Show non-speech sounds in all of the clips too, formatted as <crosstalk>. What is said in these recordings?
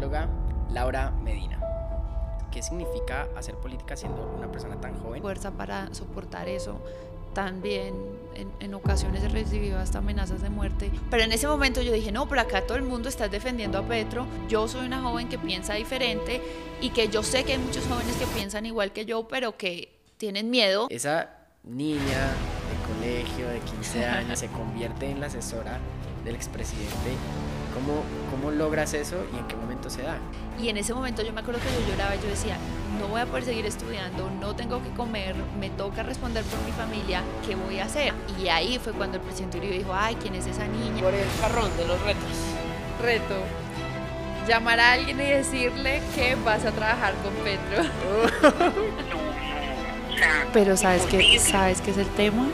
politóloga Laura Medina. ¿Qué significa hacer política siendo una persona tan joven? Fuerza para soportar eso. También en, en, ocasiones he recibido hasta amenazas de muerte. Pero en ese momento yo dije, no, pero acá todo el mundo está defendiendo a Petro. Yo soy una joven que piensa diferente y que yo sé que hay muchos jóvenes que piensan igual que yo, pero que tienen miedo. Esa niña de colegio de 15 <laughs> años se convierte en la asesora del expresidente. ¿Cómo, ¿Cómo logras eso y en qué momento se da? Y en ese momento yo me acuerdo que yo lloraba y yo decía, no voy a poder seguir estudiando, no tengo que comer, me toca responder por mi familia, ¿qué voy a hacer? Y ahí fue cuando el presidente Uribe dijo, ay, ¿quién es esa niña? Por el jarrón de los retos. Reto. Llamar a alguien y decirle que vas a trabajar con Petro. <laughs> Pero ¿sabes qué, ¿sabes qué es el tema?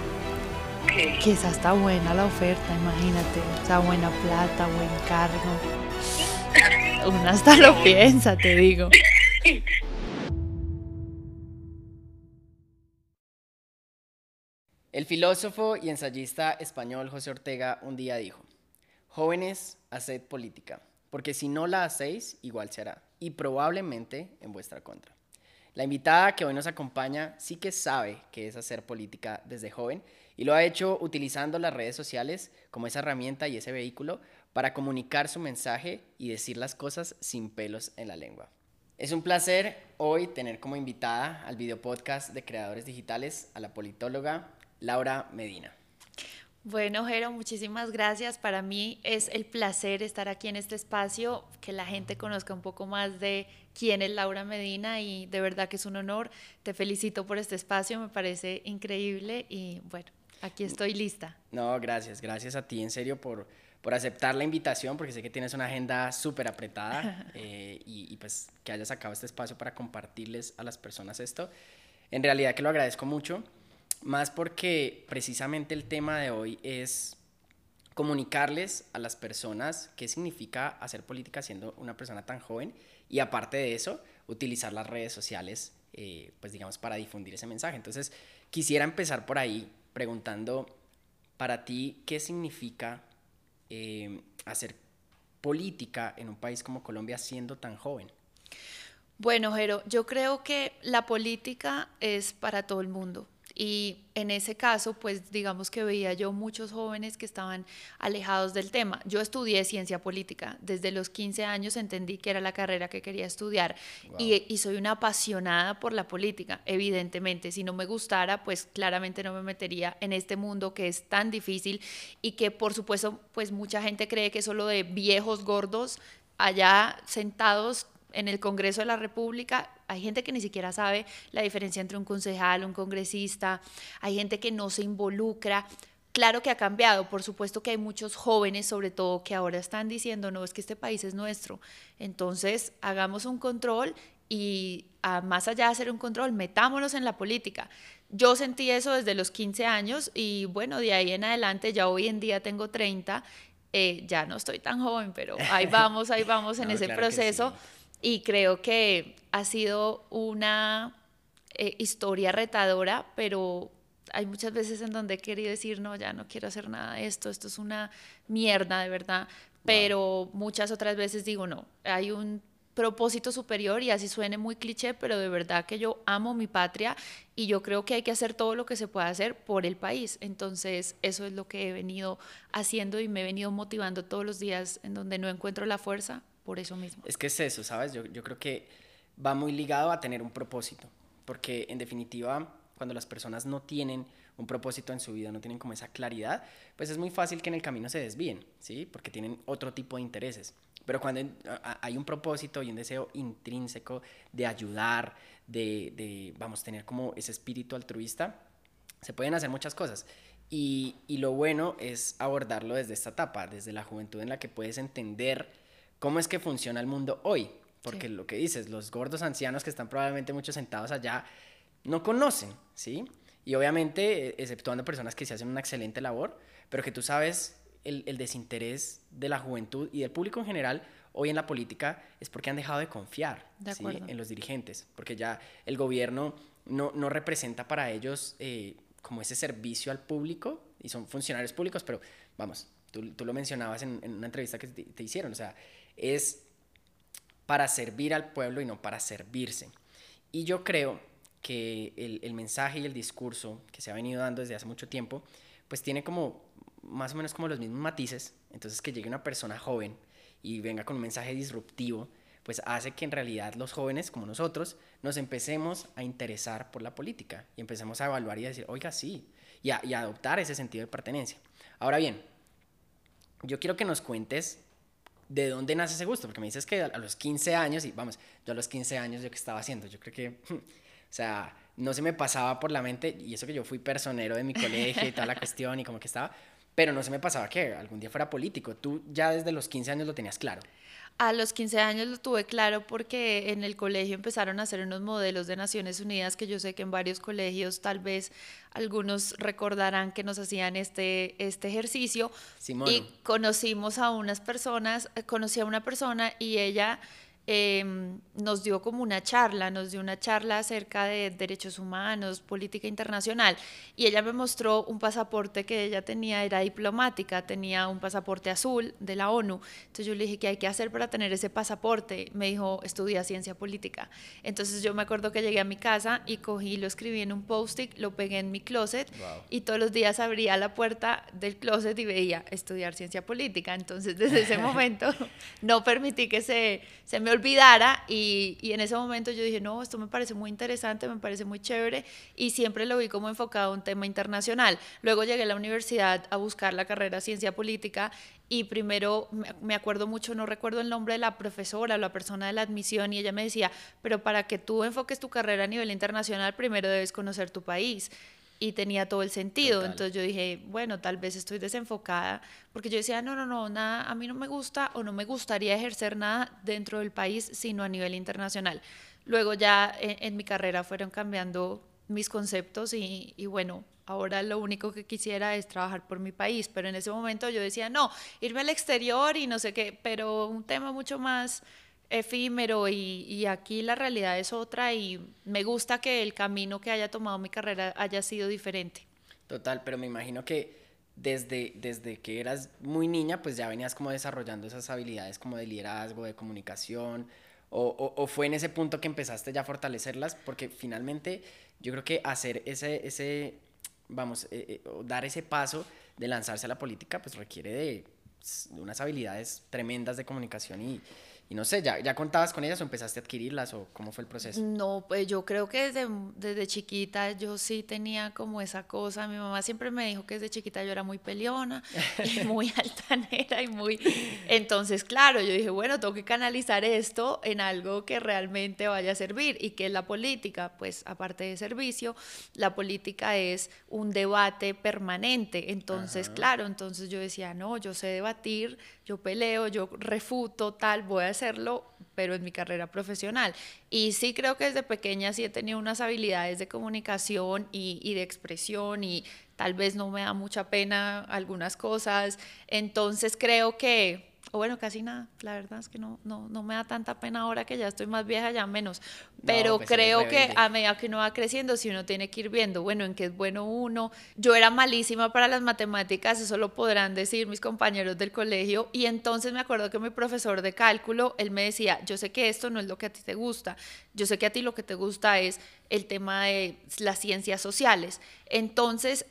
¿Qué? Que esa está buena la oferta, imagínate. O sea, buena plata, buen cargo. <laughs> Una hasta lo piensa, te digo. El filósofo y ensayista español José Ortega un día dijo, jóvenes, haced política, porque si no la hacéis, igual se hará, y probablemente en vuestra contra. La invitada que hoy nos acompaña sí que sabe qué es hacer política desde joven y lo ha hecho utilizando las redes sociales como esa herramienta y ese vehículo para comunicar su mensaje y decir las cosas sin pelos en la lengua. Es un placer hoy tener como invitada al video podcast de creadores digitales a la politóloga Laura Medina. Bueno, Jero, muchísimas gracias. Para mí es el placer estar aquí en este espacio, que la gente conozca un poco más de quién es Laura Medina y de verdad que es un honor. Te felicito por este espacio, me parece increíble y bueno, aquí estoy lista. No, gracias, gracias a ti en serio por, por aceptar la invitación, porque sé que tienes una agenda súper apretada <laughs> eh, y, y pues que hayas sacado este espacio para compartirles a las personas esto. En realidad que lo agradezco mucho más porque precisamente el tema de hoy es comunicarles a las personas qué significa hacer política siendo una persona tan joven y aparte de eso, utilizar las redes sociales, eh, pues digamos, para difundir ese mensaje. Entonces, quisiera empezar por ahí preguntando, para ti, ¿qué significa eh, hacer política en un país como Colombia siendo tan joven? Bueno, Jero, yo creo que la política es para todo el mundo. Y en ese caso, pues digamos que veía yo muchos jóvenes que estaban alejados del tema. Yo estudié ciencia política. Desde los 15 años entendí que era la carrera que quería estudiar wow. y, y, soy una apasionada por la política, evidentemente. Si no me gustara, pues claramente no me metería en este mundo que es tan difícil y que por supuesto, pues mucha gente cree que es solo de viejos gordos allá sentados en el Congreso de la República hay gente que ni siquiera sabe la diferencia entre un concejal, un congresista, hay gente que no se involucra. Claro que ha cambiado, por supuesto que hay muchos jóvenes, sobre todo, que ahora están diciendo, no, es que este país es nuestro. Entonces, hagamos un control y a, más allá de hacer un control, metámonos en la política. Yo sentí eso desde los 15 años y bueno, de ahí en adelante, ya hoy en día tengo 30, eh, ya no estoy tan joven, pero ahí vamos, ahí vamos en <laughs> no, ese claro proceso. Y creo que ha sido una eh, historia retadora, pero hay muchas veces en donde he querido decir, no, ya no quiero hacer nada de esto, esto es una mierda, de verdad. Pero wow. muchas otras veces digo, no, hay un propósito superior y así suene muy cliché, pero de verdad que yo amo mi patria y yo creo que hay que hacer todo lo que se pueda hacer por el país. Entonces, eso es lo que he venido haciendo y me he venido motivando todos los días en donde no encuentro la fuerza, por eso mismo. Es que es eso, ¿sabes? Yo, yo creo que va muy ligado a tener un propósito, porque en definitiva, cuando las personas no tienen un propósito en su vida, no tienen como esa claridad, pues es muy fácil que en el camino se desvíen, ¿sí? Porque tienen otro tipo de intereses. Pero cuando hay un propósito y un deseo intrínseco de ayudar, de, de vamos, tener como ese espíritu altruista, se pueden hacer muchas cosas. Y, y, lo bueno es abordarlo desde esta etapa, desde la juventud en la que puedes entender cómo es que funciona el mundo hoy. Porque sí. lo que dices, los gordos ancianos que están probablemente muchos sentados allá no conocen, ¿sí? Y obviamente, exceptuando personas que se hacen una excelente labor, pero que tú sabes el, el, desinterés de la juventud y del público en general hoy en la política es porque han dejado de confiar de ¿sí? en los dirigentes, porque ya el gobierno no, no representa para ellos eh, como ese servicio al público y son funcionarios públicos, pero vamos, tú, tú lo mencionabas en, en, una entrevista que te, te hicieron, o sea, es para servir al pueblo y no para servirse. Y yo creo que el, el mensaje y el discurso que se ha venido dando desde hace mucho tiempo, pues tiene como más o menos como los mismos matices. Entonces que llegue una persona joven y venga con un mensaje disruptivo, pues hace que en realidad los jóvenes como nosotros nos empecemos a interesar por la política y empecemos a evaluar y a decir, oiga, sí, y a, y a adoptar ese sentido de pertenencia. Ahora bien, yo quiero que nos cuentes de dónde nace ese gusto, porque me dices que a los 15 años, y vamos, yo a los 15 años yo qué estaba haciendo, yo creo que, <laughs> o sea, no se me pasaba por la mente, y eso que yo fui personero de mi colegio y toda la cuestión, y como que estaba, pero no se me pasaba que algún día fuera político. Tú ya desde los 15 años lo tenías claro. A los 15 años lo tuve claro porque en el colegio empezaron a hacer unos modelos de Naciones Unidas que yo sé que en varios colegios tal vez algunos recordarán que nos hacían este, este ejercicio. Y conocimos a unas personas, conocí a una persona y ella Em, nos dio como una charla, nos dio una charla acerca de derechos humanos, política internacional, y ella me mostró un pasaporte que ella tenía, era diplomática, tenía un pasaporte azul de la ONU. Entonces yo le dije, ¿qué hay que hacer para tener ese pasaporte? Me dijo, estudia ciencia política. Entonces yo me acuerdo que llegué a mi casa y cogí, lo escribí en un post-it, lo pegué en mi closet, y todos los días abría la puerta del closet y veía estudiar ciencia política. Entonces desde ese <laughs> momento no permití que se, se me olvidara y, en ese momento yo dije, no, esto me parece muy interesante, me parece muy chévere y siempre lo vi como enfocado a un tema internacional. Luego llegué a la universidad a buscar la carrera Ciencia Política y primero me acuerdo mucho, no recuerdo el nombre de la profesora la persona de la admisión y ella me decía, pero para que tú enfoques tu carrera a nivel internacional, primero debes conocer tu país y tenía todo el sentido. Entonces yo dije, bueno, tal vez estoy desenfocada, porque yo decía, no, no, no, nada, a mí no me gusta o no me gustaría ejercer nada dentro del país, sino a nivel internacional. Luego ya en, mi carrera fueron cambiando mis conceptos y, y, bueno, ahora lo único que quisiera es trabajar por mi país, pero en ese momento yo decía, no, irme al exterior y no sé qué, pero un tema mucho más efímero y, aquí la realidad es otra y me gusta que el camino que haya tomado mi carrera haya sido diferente. Total, pero me imagino que desde, desde que eras muy niña pues ya venías como desarrollando esas habilidades como de liderazgo, de comunicación o, o, fue en ese punto que empezaste ya a fortalecerlas porque finalmente yo creo que hacer ese, ese vamos, eh, eh, dar ese paso de lanzarse a la política pues requiere de unas habilidades tremendas de comunicación y, y no sé, ¿ya, ¿ya contabas con ellas o empezaste a adquirirlas o cómo fue el proceso? No, pues yo creo que desde, desde chiquita yo sí tenía como esa cosa. Mi mamá siempre me dijo que desde chiquita yo era muy peleona y <laughs> muy altanera y muy... Entonces, claro, yo dije, bueno, tengo que canalizar esto en algo que realmente vaya a servir y que la política, pues aparte de servicio, la política es un debate permanente. Entonces, claro, entonces yo decía, no, yo sé debatir, yo peleo, yo refuto, tal, voy a hacerlo, pero en mi carrera profesional. Y sí creo que desde pequeña sí he tenido unas habilidades de comunicación y, de expresión y tal vez no me da mucha pena algunas cosas. Entonces creo que o bueno, casi nada, la verdad es que no, no, no me da tanta pena ahora que ya estoy más vieja, ya menos, pero pues creo que a medida que uno va creciendo, si uno tiene que ir viendo, bueno, en qué es bueno uno, yo era malísima para las matemáticas, eso lo podrán decir mis compañeros del colegio, y entonces me acuerdo que mi profesor de cálculo, él me decía, yo sé que esto no es lo que a ti te gusta, yo sé que a ti lo que te gusta es el tema de las ciencias sociales, entonces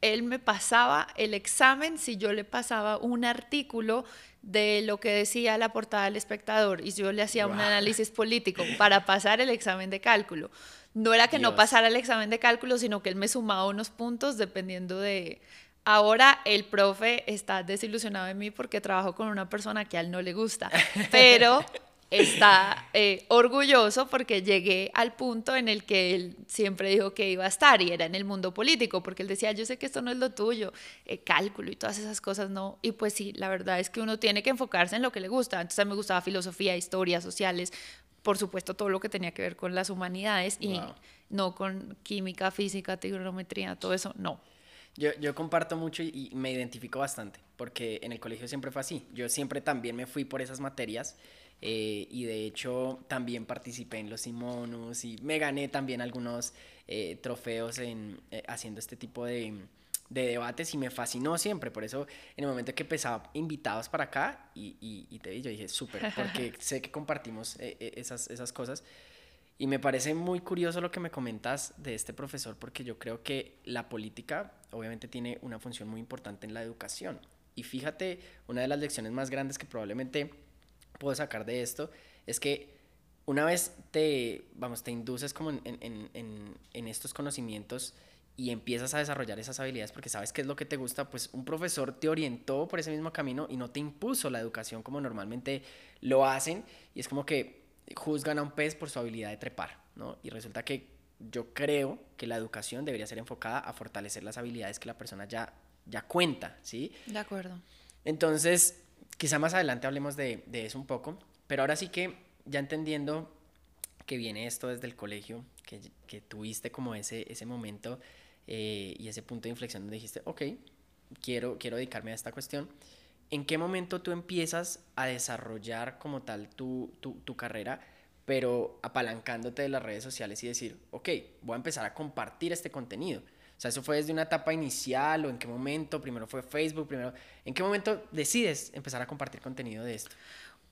él me pasaba el examen si yo le pasaba un artículo de lo que decía la portada del espectador y yo le hacía un análisis político para pasar el examen de cálculo. No era que no pasara el examen de cálculo, sino que él me sumaba unos puntos dependiendo de... Ahora el profe está desilusionado de mí porque trabajo con una persona que a él no le gusta, <laughs> pero está eh, orgulloso porque llegué al punto en el que él siempre dijo que iba a estar y era en el mundo político, porque él decía, yo sé que esto no es lo tuyo, eh, cálculo y todas esas cosas no. Y pues sí, la verdad es que uno tiene que enfocarse en lo que le gusta. Entonces a mí me gustaba filosofía, historia, sociales, por supuesto todo lo que tenía que ver con las humanidades y no con química, física, trigonometría, todo eso, no. Yo, yo comparto mucho y, y me identifico bastante, porque en el colegio siempre fue así. Yo siempre también me fui por esas materias eh, y de hecho también participé en los Simonus y me gané también algunos eh, trofeos en, eh, haciendo este tipo de, de debates y me fascinó siempre. Por eso, en el momento que empezaba invitados para acá y, y, te vi, yo dije, súper, porque <laughs> sé que compartimos eh, eh, esas, esas cosas. Y me parece muy curioso lo que me comentas de este profesor, porque yo creo que la política obviamente tiene una función muy importante en la educación. Y fíjate, una de las lecciones más grandes que probablemente puedo sacar de esto es que una vez te, vamos, te induces como en, en, en, en estos conocimientos, y empiezas a desarrollar esas habilidades porque sabes qué es lo que te gusta, pues un profesor te orientó por ese mismo camino y no te impuso la educación como normalmente lo hacen y es como que juzgan a un pez por su habilidad de trepar, ¿no? Y resulta que yo creo que la educación debería ser enfocada a fortalecer las habilidades que la persona ya, ya cuenta, ¿sí? De acuerdo. Entonces, quizá más adelante hablemos de, de eso un poco, pero ahora sí que ya entendiendo que viene esto desde el colegio, que, que tuviste como ese, ese momento eh, y ese punto de inflexión donde dijiste, ok, quiero, quiero dedicarme a esta cuestión. ¿En qué momento tú empiezas a desarrollar como tal tu, tu, tu carrera, pero apalancándote de las redes sociales y decir, ok, voy a empezar a compartir este contenido? O sea, ¿eso fue desde una etapa inicial o en qué momento? Primero fue Facebook, primero... ¿En qué momento decides empezar a compartir contenido de esto?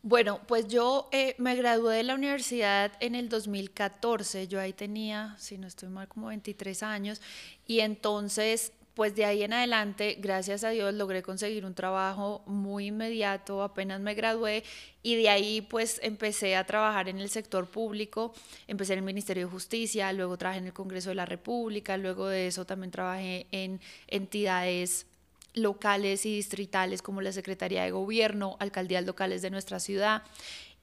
Bueno, pues yo eh, me gradué de la universidad en el 2014, yo ahí tenía, si no estoy mal, como 23 años, y entonces, pues de ahí en adelante, gracias a Dios, logré conseguir un trabajo muy inmediato, apenas me gradué, y de ahí pues empecé a trabajar en el sector público, empecé en el Ministerio de Justicia, luego trabajé en el Congreso de la República, luego de eso también trabajé en entidades locales y distritales como la Secretaría de Gobierno, alcaldías locales de nuestra ciudad.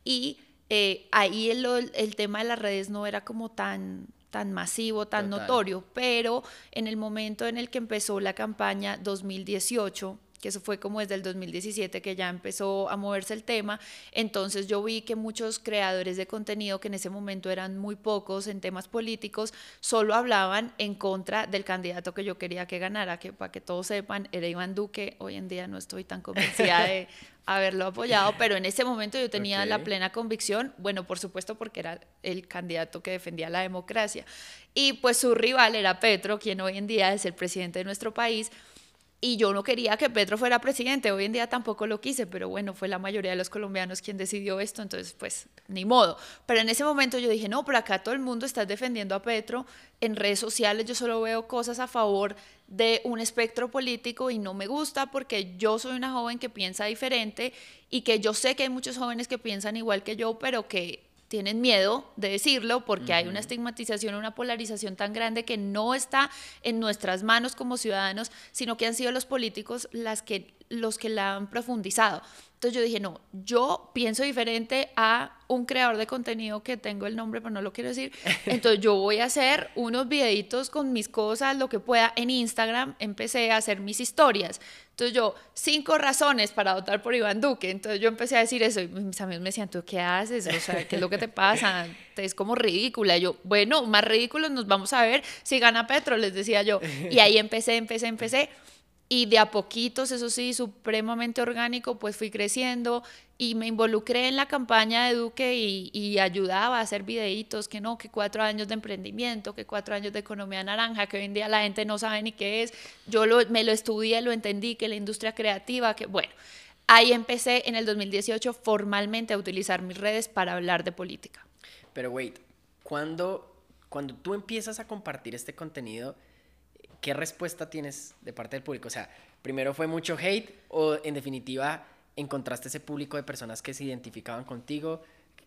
Y eh, ahí el, el, tema de las redes no era como tan tan masivo, tan notorio, pero en el momento en el que empezó la campaña 2018, que eso fue como desde el 2017 que ya empezó a moverse el tema. Entonces yo vi que muchos creadores de contenido, que en ese momento eran muy pocos en temas políticos, solo hablaban en contra del candidato que yo quería que ganara, que para que todos sepan, era Iván Duque. Hoy en día no estoy tan convencida de <laughs> haberlo apoyado, pero en ese momento yo tenía la plena convicción, bueno, por supuesto porque era el candidato que defendía la democracia. Y pues su rival era Petro, quien hoy en día es el presidente de nuestro país y yo no quería que Petro fuera presidente, hoy en día tampoco lo quise, pero bueno, fue la mayoría de los colombianos quien decidió esto, entonces pues ni modo. Pero en ese momento yo dije, no, pero acá todo el mundo está defendiendo a Petro, en redes sociales yo solo veo cosas a favor de un espectro político y no me gusta porque yo soy una joven que piensa diferente y que yo sé que hay muchos jóvenes que piensan igual que yo, pero que tienen miedo de decirlo porque hay una estigmatización, una polarización tan grande que no está en nuestras manos como ciudadanos, sino que han sido los políticos las que, los que la han profundizado. Entonces yo dije, no, yo pienso diferente a un creador de contenido que tengo el nombre, pero no lo quiero decir. <laughs> Entonces yo voy a hacer unos videitos con mis cosas, lo que pueda. En Instagram empecé a hacer mis historias. Entonces yo, cinco razones para votar por Iván Duque. Entonces yo empecé a decir eso y mis amigos me decían, ¿tú qué haces? O sea, ¿qué es lo que te pasa? Es como ridícula. yo, bueno, más ridículos nos vamos a ver si gana Petro, les decía yo. Y ahí empecé, empecé, empecé. Y de a poquitos, eso sí, supremamente orgánico, pues fui creciendo y me involucré en la campaña de Duque y, ayudaba a hacer videitos, que no, que cuatro años de emprendimiento, que cuatro años de economía naranja, que hoy en día la gente no sabe ni qué es. Yo lo, me lo estudié, lo entendí, que la industria creativa, que bueno, ahí empecé en el 2018 formalmente a utilizar mis redes para hablar de política. Pero wait, cuando, cuando tú empiezas a compartir este contenido, ¿qué respuesta tienes de parte del público? O sea, primero fue mucho hate o en definitiva encontraste ese público de personas que se identificaban contigo.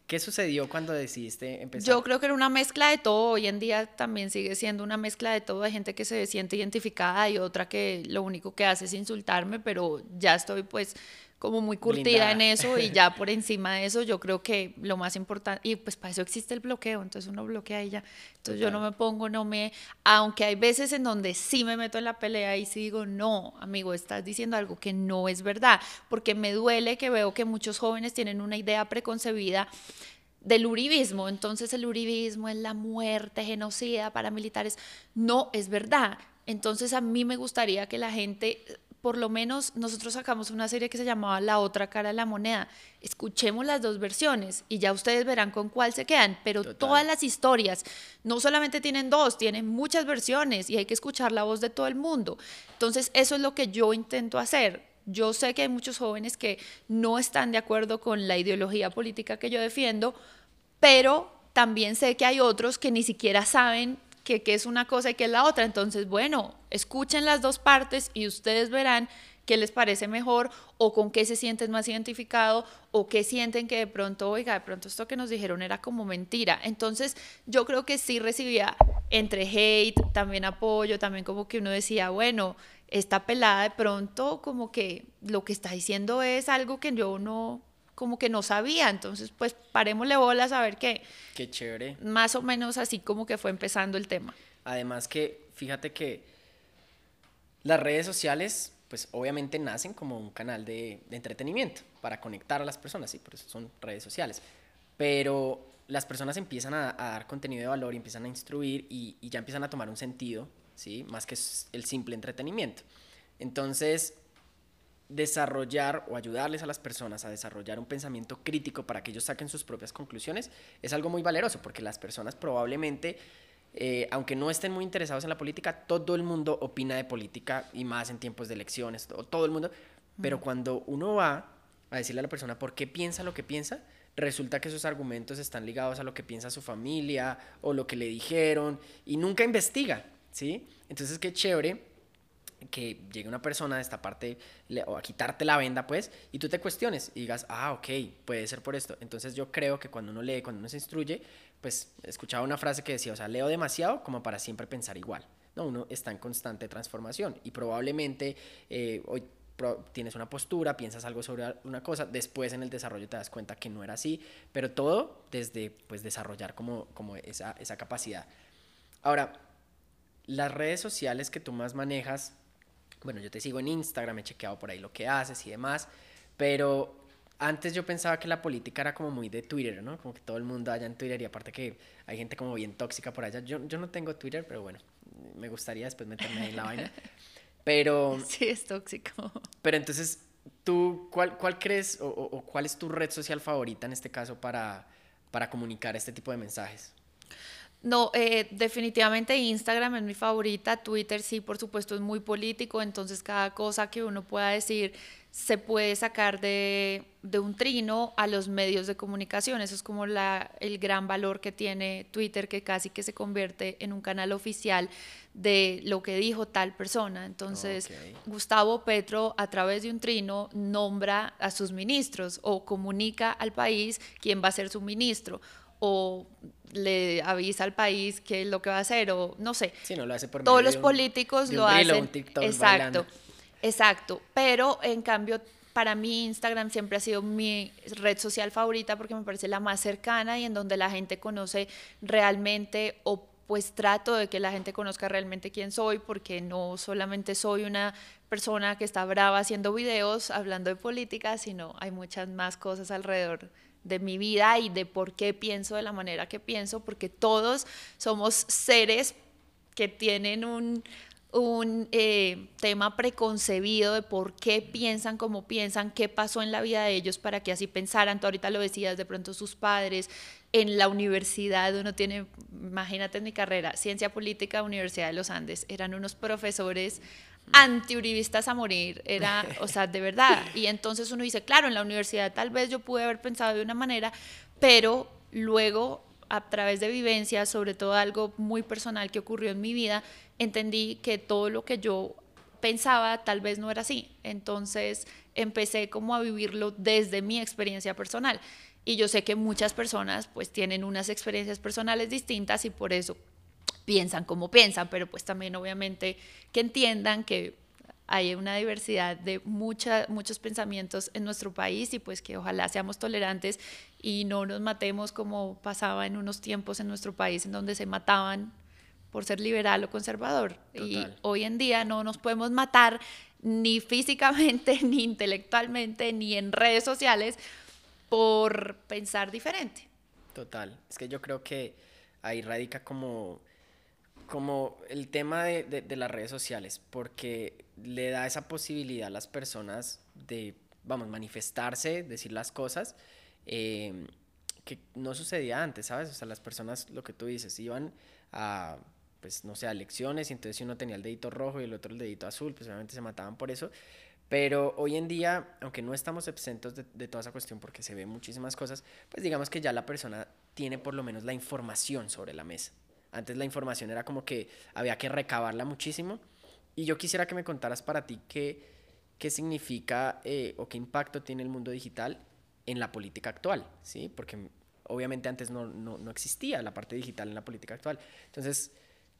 ¿Qué sucedió cuando decidiste empezar? Yo creo que era una mezcla de todo. Hoy en día también sigue siendo una mezcla de todo. Hay gente que se siente identificada y otra que lo único que hace es insultarme, pero ya estoy pues como muy curtida en eso y <laughs> ya por encima de eso yo creo que lo más importante, y pues para eso existe el bloqueo, entonces uno bloquea y ya, entonces yo no me pongo, no me, aunque hay veces en donde sí me meto en la pelea y sí digo, no, amigo, estás diciendo algo que no es verdad, porque me duele que veo que muchos jóvenes tienen una idea preconcebida del uribismo, entonces el uribismo es la muerte, genocida, paramilitares, no es verdad. Entonces a mí me gustaría que la gente por lo menos nosotros sacamos una serie que se llamaba La otra cara de la moneda. Escuchemos las dos versiones y ya ustedes verán con cuál se quedan, pero todas las historias no solamente tienen dos, tienen muchas versiones y hay que escuchar la voz de todo el mundo. Entonces, eso es lo que yo intento hacer. Yo sé que hay muchos jóvenes que no están de acuerdo con la ideología política que yo defiendo, pero también sé que hay otros que ni siquiera saben qué es una cosa y qué es la otra. Entonces, bueno, escuchen las dos partes y ustedes verán qué les parece mejor o con qué se sienten más identificados o qué sienten que de pronto, oiga, de pronto esto que nos dijeron era como mentira. Entonces yo creo que sí recibía entre hate, también apoyo, también como que uno decía, bueno, esta pelada de pronto como que lo que está diciendo es algo que yo no, como que no sabía. Entonces, pues parémosle bolas a ver qué. Qué chévere. Más o menos así como que fue empezando el tema. Además que, fíjate que las redes sociales, pues obviamente nacen como un canal de, entretenimiento para conectar a las personas, sí, por eso son redes sociales. Pero las personas empiezan a, dar contenido de valor y empiezan a instruir y, y ya empiezan a tomar un sentido, ¿sí? Más que el simple entretenimiento. Entonces, desarrollar o ayudarles a las personas a desarrollar un pensamiento crítico para que ellos saquen sus propias conclusiones es algo muy valeroso porque las personas probablemente, eh, aunque no estén muy interesados en la política, todo el mundo opina de política y más en tiempos de elecciones, todo, todo el mundo, pero cuando uno va a decirle a la persona por qué piensa lo que piensa, resulta que esos argumentos están ligados a lo que piensa su familia o lo que le dijeron y nunca investiga, ¿sí? Entonces qué chévere que llegue una persona de esta parte o a quitarte la venda, pues, y tú te cuestiones y digas, ah, ok, puede ser por esto. Entonces yo creo que cuando uno lee, cuando uno se instruye, pues escuchaba una frase que decía, o sea, leo demasiado como para siempre pensar igual. No, uno está en constante transformación y probablemente eh, hoy tienes una postura, piensas algo sobre una cosa, después en el desarrollo te das cuenta que no era así, pero todo desde pues desarrollar como, como esa, esa capacidad. Ahora, las redes sociales que tú más manejas, bueno, yo te sigo en Instagram, he chequeado por ahí lo que haces y demás, pero antes yo pensaba que la política era como muy de Twitter, ¿no? Como que todo el mundo allá en Twitter y aparte que hay gente como bien tóxica por allá. Yo, yo no tengo Twitter, pero bueno, me gustaría después meterme ahí en la <laughs> vaina. Pero... Sí, es tóxico. Pero entonces, ¿tú cuál, cuál crees o, o, cuál es tu red social favorita en este caso para, para comunicar este tipo de mensajes? No, eh, definitivamente Instagram es mi favorita, Twitter sí, por supuesto, es muy político, entonces cada cosa que uno pueda decir se puede sacar de, un trino a los medios de comunicación. Eso es como la, el gran valor que tiene Twitter, que casi que se convierte en un canal oficial de lo que dijo tal persona. Entonces, Gustavo Petro, a través de un trino, nombra a sus ministros o comunica al país quién va a ser su ministro o le avisa al país qué es lo que va a hacer o no sé. no lo hace por Todos los políticos lo hacen. exacto. Exacto, pero en cambio para mí Instagram siempre ha sido mi red social favorita porque me parece la más cercana y en donde la gente conoce realmente o pues trato de que la gente conozca realmente quién soy porque no solamente soy una persona que está brava haciendo videos hablando de política, sino hay muchas más cosas alrededor de mi vida y de por qué pienso de la manera que pienso, porque todos somos seres que tienen un, un eh, tema preconcebido de por qué piensan como piensan, qué pasó en la vida de ellos para que así pensaran. Tú ahorita lo decías, de pronto sus padres, en la universidad uno tiene, imagínate en mi carrera, ciencia política, Universidad de los Andes, eran unos profesores antiuribistas a morir, era, <laughs> o sea, de verdad. Y entonces uno dice, claro, en la universidad tal vez yo pude haber pensado de una manera, pero luego a través de vivencias, sobre todo algo muy personal que ocurrió en mi vida, entendí que todo lo que yo pensaba tal vez no era así. Entonces empecé como a vivirlo desde mi experiencia personal. Y yo sé que muchas personas pues tienen unas experiencias personales distintas y por eso piensan como piensan, pero pues también obviamente que entiendan que hay una diversidad de mucha, muchos pensamientos en nuestro país y pues que ojalá seamos tolerantes y no nos matemos como pasaba en unos tiempos en nuestro país en donde se mataban por ser liberal o conservador. Y hoy en día no nos podemos matar ni físicamente, <laughs> ni intelectualmente, ni en redes sociales por pensar diferente. Total. Es que yo creo que ahí radica como como el tema de, de, las redes sociales, porque le da esa posibilidad a las personas de, vamos, manifestarse, decir las cosas, eh, que no sucedía antes, ¿sabes? O sea, las personas, lo que tú dices, iban a, pues, no sé, a elecciones y entonces si uno tenía el dedito rojo y el otro el dedito azul, pues obviamente se mataban por eso. Pero hoy en día, aunque no estamos exentos de, de, toda esa cuestión porque se ve muchísimas cosas, pues digamos que ya la persona tiene por lo menos la información sobre la mesa. Antes la información era como que había que recabarla muchísimo. Y yo quisiera que me contaras para ti qué, qué significa eh, o qué impacto tiene el mundo digital en la política actual, ¿sí? Porque obviamente antes no, no, no existía la parte digital en la política actual. Entonces,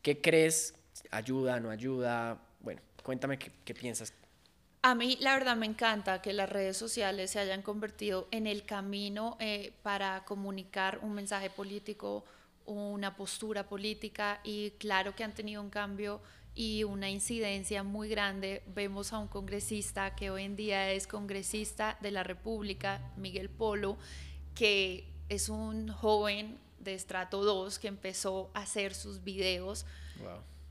¿qué crees? ¿Ayuda, no ayuda? Bueno, cuéntame qué, qué piensas. A mí la verdad me encanta que las redes sociales se hayan convertido en el camino eh, para comunicar un mensaje político, una postura política y claro que han tenido un cambio y una incidencia muy grande. Vemos a un congresista que hoy en día es congresista de la República, Miguel Polo, que es un joven de estrato 2 que empezó a hacer sus videos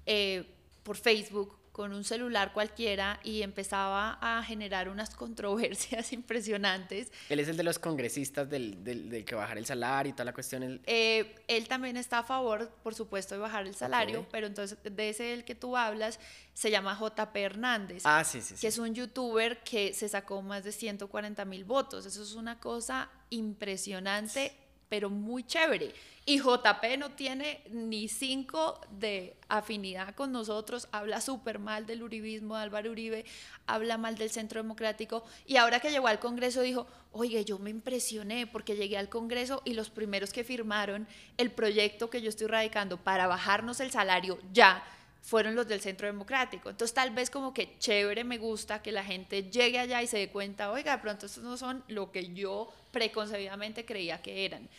eh, por Facebook con un celular cualquiera y empezaba a generar unas controversias <laughs> impresionantes. Él es el de los congresistas del, del, que bajar el salario y toda la cuestión. Eh, él también está a favor, por supuesto, de bajar el salario, pero entonces de ese del que tú hablas se llama JP Hernández, ah, sí, sí, que es un youtuber que se sacó más de 140 mil votos. Eso es una cosa impresionante pero muy chévere. Y JP no tiene ni cinco de afinidad con nosotros, habla súper mal del uribismo de Álvaro Uribe, habla mal del Centro Democrático y ahora que llegó al Congreso dijo, oye, yo me impresioné porque llegué al Congreso y los primeros que firmaron el proyecto que yo estoy radicando para bajarnos el salario ya fueron los del Centro Democrático. Entonces tal vez como que chévere me gusta que la gente llegue allá y se dé cuenta, oiga, de pronto estos no son lo que yo preconcebidamente creía que eran.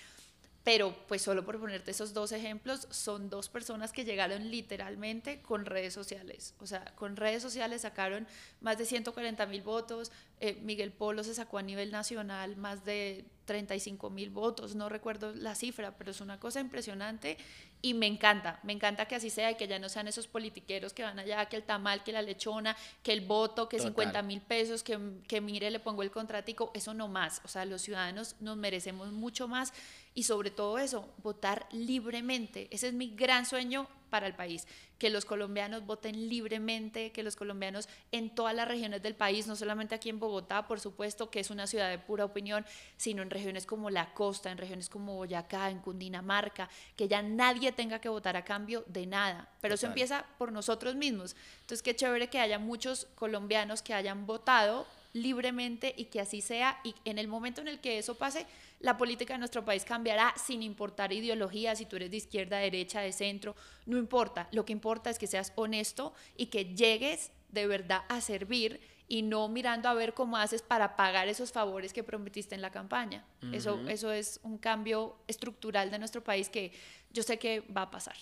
Pero pues solo por ponerte esos dos ejemplos, son dos personas que llegaron literalmente con redes sociales. O sea, con redes sociales sacaron más de 140 mil votos. Eh, Miguel Polo se sacó a nivel nacional más de 35 mil votos. No recuerdo la cifra, pero es una cosa impresionante y me encanta. Me encanta que así sea y que ya no sean esos politiqueros que van allá, que el tamal, que la lechona, que el voto, que 50 mil pesos, que, que mire, le pongo el contratico. Eso no más. O sea, los ciudadanos nos merecemos mucho más y sobre todo eso, votar libremente. Ese es mi gran sueño para el país, que los colombianos voten libremente, que los colombianos en todas las regiones del país, no solamente aquí en Bogotá, por supuesto, que es una ciudad de pura opinión, sino en regiones como la costa, en regiones como Boyacá, en Cundinamarca, que ya nadie tenga que votar a cambio de nada. Pero eso empieza por nosotros mismos. Entonces, qué chévere que haya muchos colombianos que hayan votado libremente y que así sea. Y en el momento en el que eso pase, la política de nuestro país cambiará sin importar ideología, si tú eres de izquierda, derecha, de centro, no importa. Lo que importa es que seas honesto y que llegues de verdad a servir y no mirando a ver cómo haces para pagar esos favores que prometiste en la campaña. eso, eso es un cambio estructural de nuestro país que yo sé que va a pasar.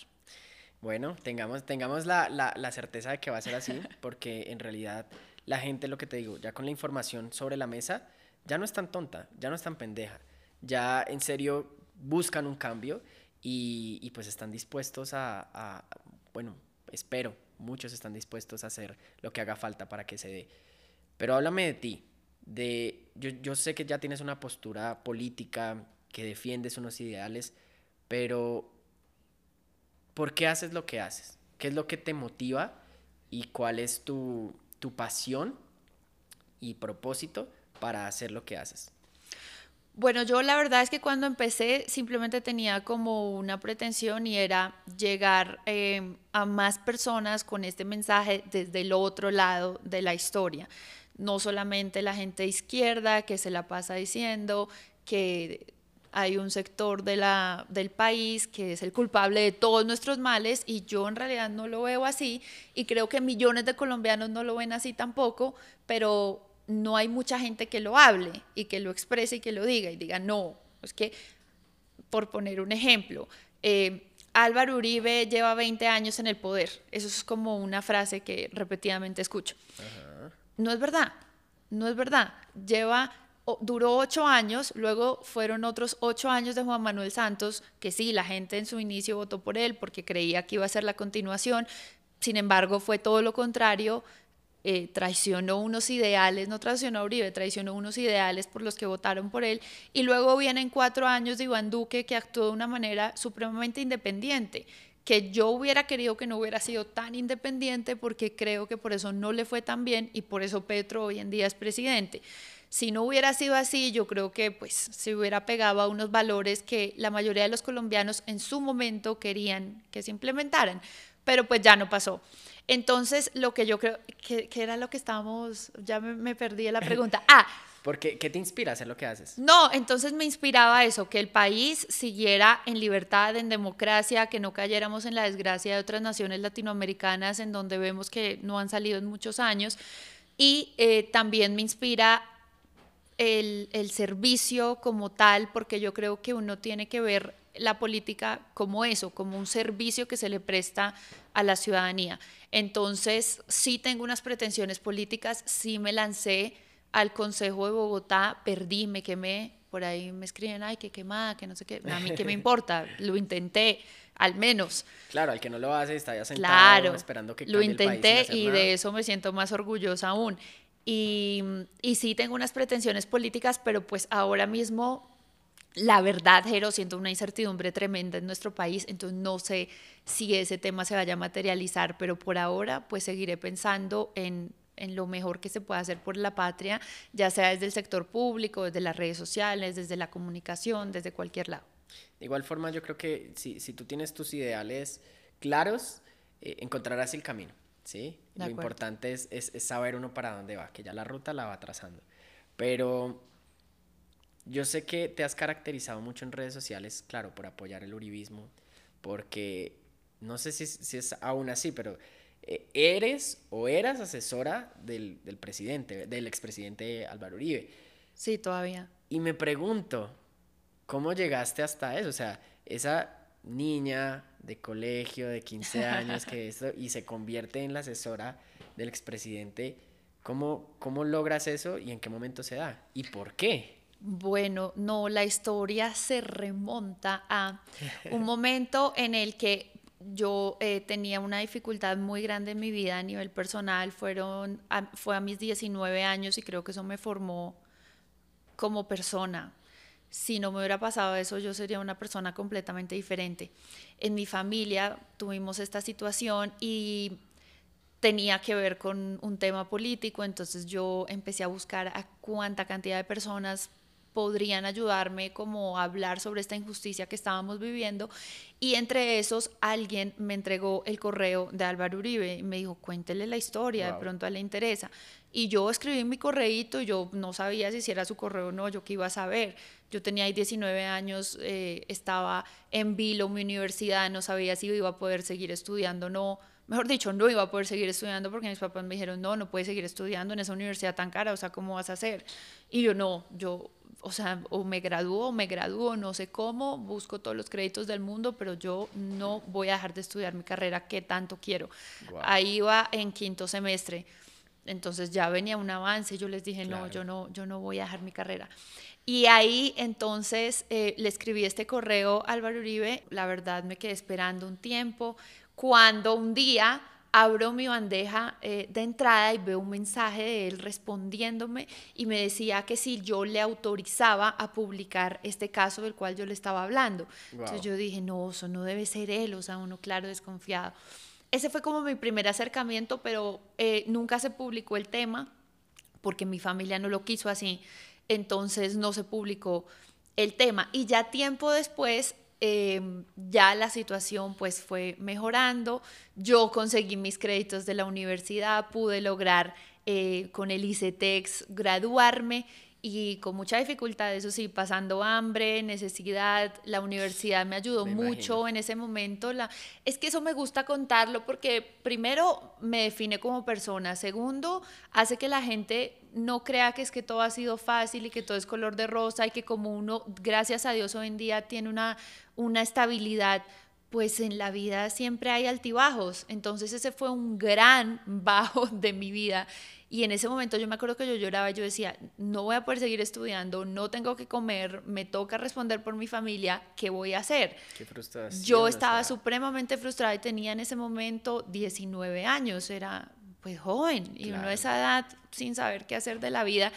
Bueno, tengamos, tengamos la, la, la certeza de que va a ser así, <laughs> porque en realidad la gente, lo que te digo, ya con la información sobre la mesa, ya no es tan tonta, ya no es tan pendeja, ya en serio buscan un cambio y, pues están dispuestos a, bueno, espero, muchos están dispuestos a hacer lo que haga falta para que se dé. Pero háblame de ti, de, yo, yo sé que ya tienes una postura política, que defiendes unos ideales, pero ¿por qué haces lo que haces? ¿Qué es lo que te motiva y cuál es tu, tu pasión y propósito para hacer lo que haces? Bueno, yo la verdad es que cuando empecé simplemente tenía como una pretensión y era llegar eh, a más personas con este mensaje desde el otro lado de la historia. No solamente la gente izquierda que se la pasa diciendo que hay un sector de la, del país que es el culpable de todos nuestros males y yo en realidad no lo veo así y creo que millones de colombianos no lo ven así tampoco, pero no hay mucha gente que lo hable y que lo exprese y que lo diga y diga, no, es que, por poner un ejemplo, eh, Álvaro Uribe lleva 20 años en el poder, eso es como una frase que repetidamente escucho. No es verdad, no es verdad, lleva duró ocho años, luego fueron otros ocho años de Juan Manuel Santos, que sí, la gente en su inicio votó por él porque creía que iba a ser la continuación, sin embargo fue todo lo contrario, eh, traicionó unos ideales, no traicionó a Uribe, traicionó unos ideales por los que votaron por él, y luego vienen cuatro años de Iván Duque que actuó de una manera supremamente independiente que yo hubiera querido que no hubiera sido tan independiente porque creo que por eso no le fue tan bien y por eso Petro hoy en día es presidente. Si no hubiera sido así, yo creo que pues se hubiera pegado a unos valores que la mayoría de los colombianos en su momento querían que se implementaran, pero pues ya no pasó. Entonces, lo que yo creo, que, era lo que estábamos, ya me, perdí de la pregunta. <laughs> Ah, porque, ¿qué te inspira a hacer lo que haces? No, entonces me inspiraba eso, que el país siguiera en libertad, en democracia, que no cayéramos en la desgracia de otras naciones latinoamericanas en donde vemos que no han salido en muchos años. Y eh, también me inspira el, servicio como tal, porque yo creo que uno tiene que ver la política como eso, como un servicio que se le presta a la ciudadanía. Entonces, sí tengo unas pretensiones políticas, sí me lancé al Consejo de Bogotá, perdí, me quemé, por ahí me escriben, ay, qué quemada, que no sé qué, a mí qué me <laughs> importa, lo intenté, al menos. Claro, al que no lo hace está ya sentado claro, esperando que lo intenté y de eso me siento más orgullosa aún. Y, y sí tengo unas pretensiones políticas, pero pues ahora mismo, la verdad, Jero, siento una incertidumbre tremenda en nuestro país, entonces no sé si ese tema se vaya a materializar, pero por ahora pues seguiré pensando en, en lo mejor que se pueda hacer por la patria, ya sea desde el sector público, desde las redes sociales, desde la comunicación, desde cualquier lado. De igual forma, yo creo que si, si tú tienes tus ideales claros, eh, encontrarás el camino. ¿Sí? Lo importante es, saber uno para dónde va, que ya la ruta la va trazando. Pero yo sé que te has caracterizado mucho en redes sociales, claro, por apoyar el uribismo, porque no sé si, si es aún así, pero eh, eres o eras asesora del, del presidente, del expresidente Álvaro Uribe. Sí, todavía. Y me pregunto, ¿cómo llegaste hasta eso? O sea, esa niña de colegio de 15 <laughs> años que esto, y se convierte en la asesora del expresidente. ¿Cómo, ¿Cómo logras eso y en qué momento se da? ¿Y por qué? Bueno, no, la historia se remonta a un <laughs> momento en el que yo eh, tenía una dificultad muy grande en mi vida a nivel personal. Fueron fue a mis 19 años y creo que eso me formó como persona si no me hubiera pasado eso, yo sería una persona completamente diferente. En mi familia tuvimos esta situación y tenía que ver con un tema político, entonces yo empecé a buscar a cuánta cantidad de personas podrían ayudarme como a hablar sobre esta injusticia que estábamos viviendo y entre esos alguien me entregó el correo de Álvaro Uribe y me dijo cuéntele la historia, de pronto a le interesa y yo escribí mi correíto y yo no sabía si era su correo o no, yo qué iba a saber. Yo tenía ahí 19 años, eh, estaba en Vilo, mi universidad, no sabía si iba a poder seguir estudiando o no. Mejor dicho, no iba a poder seguir estudiando porque mis papás me dijeron, no, no puedes seguir estudiando en esa universidad tan cara, o sea, ¿cómo vas a hacer? Y yo no, yo, o sea, o me gradúo o me gradúo, no sé cómo, busco todos los créditos del mundo, pero yo no voy a dejar de estudiar mi carrera que tanto quiero. Ahí iba en quinto semestre entonces ya venía un avance, yo les dije, no, yo no, yo no voy a dejar mi carrera. Y ahí entonces eh, le escribí este correo a Álvaro Uribe, la verdad me quedé esperando un tiempo, cuando un día abro mi bandeja eh, de entrada y veo un mensaje de él respondiéndome y me decía que si yo le autorizaba a publicar este caso del cual yo le estaba hablando. Entonces yo dije, no, eso no debe ser él, o sea, uno claro desconfiado. Ese fue como mi primer acercamiento, pero eh, nunca se publicó el tema porque mi familia no lo quiso así, entonces no se publicó el tema. Y ya tiempo después, em, ya la situación pues fue mejorando, yo conseguí mis créditos de la universidad, pude lograr eh, con el ICETEX graduarme y con mucha dificultad, eso sí, pasando hambre, necesidad, la universidad me ayudó mucho en ese momento. La, es que eso me gusta contarlo porque primero me define como persona, segundo hace que la gente no crea que es que todo ha sido fácil y que todo es color de rosa y que como uno, gracias a Dios, hoy en día tiene una, una estabilidad pues en la vida siempre hay altibajos. Entonces ese fue un gran <laughs> bajo de mi vida Y en ese momento yo me acuerdo que yo lloraba, yo decía, no voy a poder seguir estudiando, no tengo que comer, me toca responder por mi familia, ¿qué voy a hacer? Qué frustración. Yo estaba supremamente frustrada y tenía en ese momento 19 años, era pues joven y uno a esa edad sin saber qué hacer de la vida.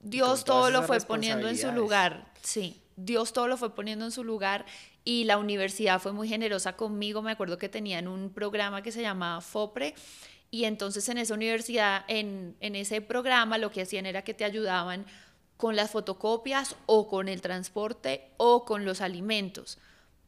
Dios todo lo fue poniendo en su lugar, sí, Dios todo lo fue poniendo en su lugar y la universidad fue muy generosa conmigo, me acuerdo que tenían un programa que se llamaba FOPRE y entonces en esa universidad, en, en ese programa, lo que hacían era que te ayudaban con las fotocopias o con el transporte o con los alimentos.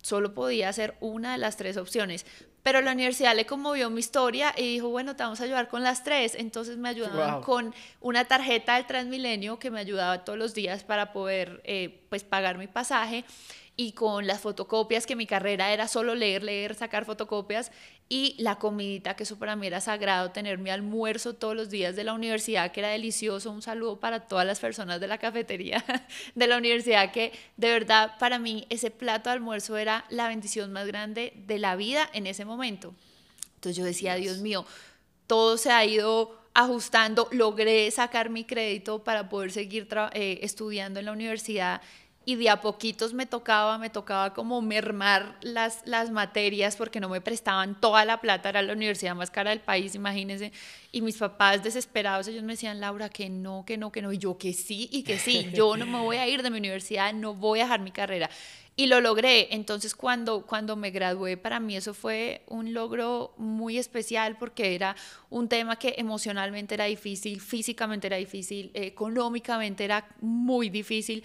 Solo podía hacer una de las tres opciones. Pero la universidad le conmovió mi historia y dijo, bueno, te vamos a ayudar con las tres. Entonces me ayudaban con una tarjeta del Transmilenio que me ayudaba todos los días para poder eh, pues pagar mi pasaje y con las fotocopias, que mi carrera era solo leer, leer, sacar fotocopias, y la comidita, que eso para mí era sagrado, tener mi almuerzo todos los días de la universidad, que era delicioso. Un saludo para todas las personas de la cafetería <laughs> de la universidad, que de verdad para mí ese plato de almuerzo era la bendición más grande de la vida en ese momento. Entonces yo decía, Dios mío, todo se ha ido ajustando, logré sacar mi crédito para poder seguir eh, estudiando en la universidad y de a poquitos me tocaba, me tocaba como mermar las, las materias porque no me prestaban toda la plata, era la universidad más cara del país, imagínense, y mis papás desesperados, ellos me decían, Laura, que no, que no, que no, y yo que sí, y que sí, yo no me voy a ir de mi universidad, no voy a dejar mi carrera. Y lo logré, entonces cuando, cuando me gradué, para mí eso fue un logro muy especial porque era un tema que emocionalmente era difícil, físicamente era difícil, económicamente era muy difícil,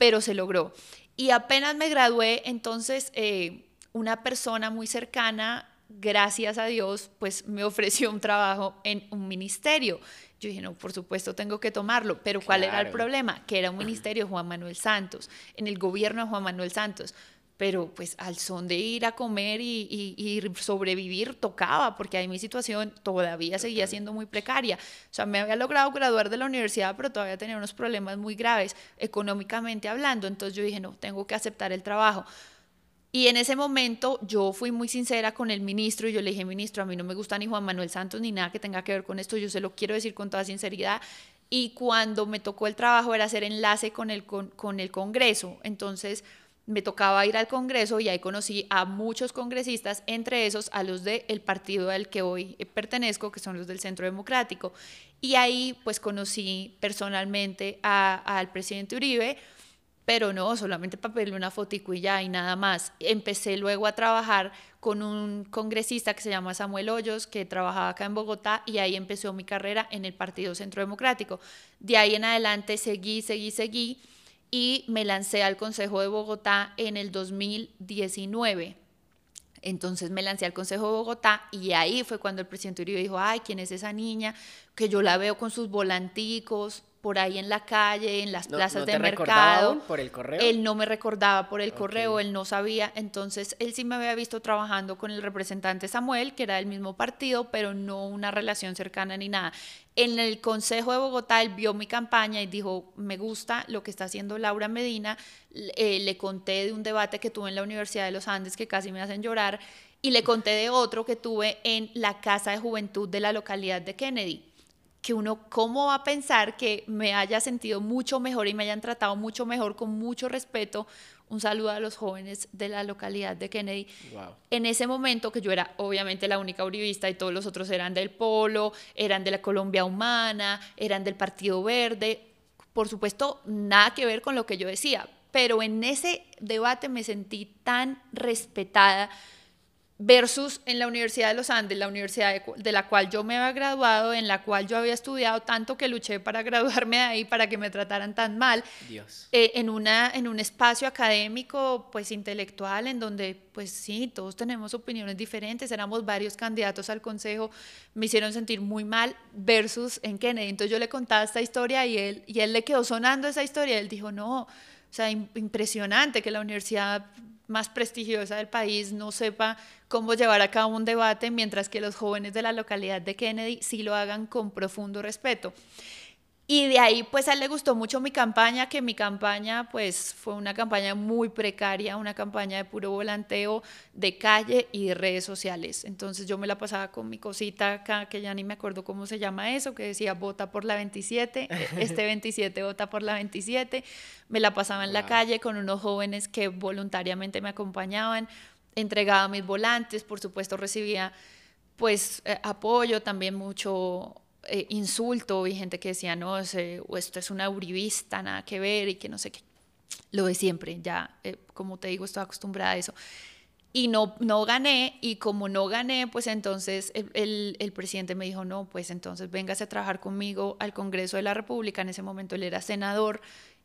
pero se logró. Y apenas me gradué, entonces eh, una persona muy cercana, gracias a Dios, pues me ofreció un trabajo en un ministerio. Yo dije, no, por supuesto tengo que tomarlo, pero ¿cuál era el problema? Que era un ministerio de Juan Manuel Santos, en el gobierno de Juan Manuel Santos pero pues al son de ir a comer y, sobrevivir tocaba, porque ahí mi situación todavía seguía siendo muy precaria. O sea, me había logrado graduar de la universidad, pero todavía tenía unos problemas muy graves económicamente hablando. Entonces yo dije, no, tengo que aceptar el trabajo. Y en ese momento yo fui muy sincera con el ministro y yo le dije, ministro, a mí no me gusta ni Juan Manuel Santos ni nada que tenga que ver con esto, yo se lo quiero decir con toda sinceridad. Y cuando me tocó el trabajo era hacer enlace con el, con, con el Congreso. Entonces me tocaba ir al Congreso y ahí conocí a muchos congresistas, entre esos a los del partido al que hoy pertenezco, que son los del Centro Democrático. Y ahí pues conocí personalmente al presidente Uribe, pero no, solamente pedirle una fotico y ya y nada más. Empecé luego a trabajar con un congresista que se llama Samuel Hoyos, que trabajaba acá en Bogotá, y ahí empezó mi carrera en el Partido Centro Democrático. De ahí en adelante seguí, seguí, seguí y me lancé al Consejo de Bogotá en el 2019. Entonces me lancé al Consejo de Bogotá y ahí fue cuando el presidente Uribe dijo, ay, ¿quién es esa niña? Que yo la veo con sus volanticos, por ahí en la calle, en las plazas de mercado. por el correo? Él no me recordaba por el correo, él no sabía. Entonces, él sí me había visto trabajando con el representante Samuel, que era del mismo partido, pero no una relación cercana ni nada. En el Consejo de Bogotá, él vio mi campaña y dijo, me gusta lo que está haciendo Laura Medina. Eh, le conté de un debate que tuve en la Universidad de los Andes que casi me hacen llorar. Y le conté de otro que tuve en la Casa de Juventud de la localidad de Kennedy que uno, ¿cómo va a pensar que me haya sentido mucho mejor y me hayan tratado mucho mejor, con mucho respeto? Un saludo a los jóvenes de la localidad de Kennedy. En ese momento, que yo era obviamente la única uribista y todos los otros eran del Polo, eran de la Colombia Humana, eran del Partido Verde, por supuesto, nada que ver con lo que yo decía, pero en ese debate me sentí tan respetada versus en la Universidad de los Andes, la universidad de, la cual yo me había graduado, en la cual yo había estudiado tanto que luché para <laughs> graduarme de ahí, para que me trataran tan mal, Dios. Eh, en, una, en un espacio académico, pues intelectual, en donde, pues sí, todos tenemos opiniones diferentes, éramos varios candidatos al consejo, me hicieron sentir muy mal, versus en Kennedy. Entonces yo le contaba esta historia y él, y él le quedó sonando esa historia, él dijo, no, o sea, impresionante que la universidad más prestigiosa del país no sepa cómo llevar a cabo un debate, mientras que los jóvenes de la localidad de Kennedy sí lo hagan con profundo respeto. Y de ahí pues a él le gustó mucho mi campaña, que mi campaña pues fue una campaña muy precaria, una campaña de puro volanteo de calle y de redes sociales. Entonces yo me la pasaba con mi cosita acá, que ya ni me acuerdo cómo se llama eso, que decía vota por la 27, e, <laughs> este 27 vota por la 27. Me la pasaba en la calle con unos jóvenes que voluntariamente me acompañaban, entregaba mis volantes, por supuesto recibía pues eh, apoyo, también mucho eh, insulto y gente que decía, no, o esto es una uribista, nada que ver y que no sé qué. Lo de siempre, ya, eh, como te digo, estoy acostumbrada a eso. Y no, no gané, y como no gané, pues entonces el, el, presidente me dijo, no, pues entonces véngase a trabajar conmigo al Congreso de la República. En ese momento él era senador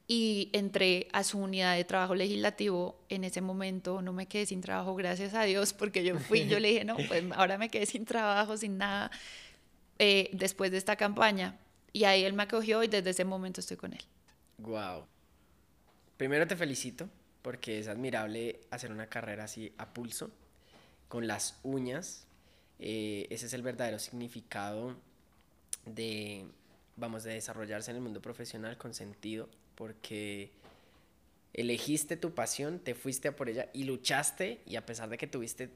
y entré a su unidad de trabajo legislativo. En ese momento no me quedé sin trabajo, gracias a Dios, porque yo fui, yo le dije, no, pues ahora me quedé sin trabajo, sin nada. Eh, después de esta campaña. Y ahí él me acogió y desde ese momento estoy con él. Wow. Primero te felicito porque es admirable hacer una carrera así a pulso, con las uñas. Eh, ese es el verdadero significado de, vamos, de desarrollarse en el mundo profesional con sentido, porque elegiste tu pasión, te fuiste a por ella y luchaste y a pesar de que tuviste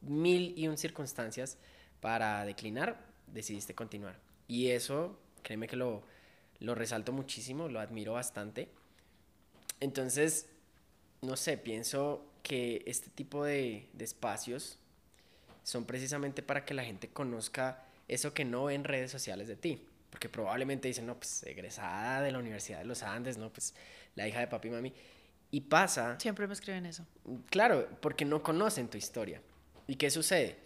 mil y un circunstancias para declinar, decidiste continuar. Y eso, créeme que lo, lo resalto muchísimo, lo admiro bastante. Entonces, no sé, pienso que este tipo de, de espacios son precisamente para que la gente conozca eso que no ve en redes sociales de ti. Porque probablemente dicen, no, pues egresada de la Universidad de los Andes, no, pues la hija de papi y mami. Y pasa... Siempre me escriben eso. Claro, porque no conocen tu historia. ¿Y qué sucede?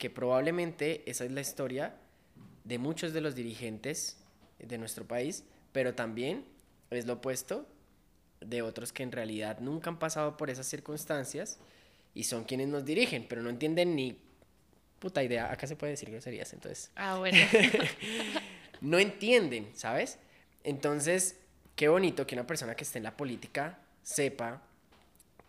Que probablemente esa es la historia de muchos de los dirigentes de nuestro país, pero también es lo opuesto de otros que en realidad nunca han pasado por esas circunstancias y son quienes nos dirigen, pero no entienden ni puta idea. Acá se puede decir groserías, entonces. Ah, bueno. <laughs> no entienden, ¿sabes? Entonces, qué bonito que una persona que esté en la política sepa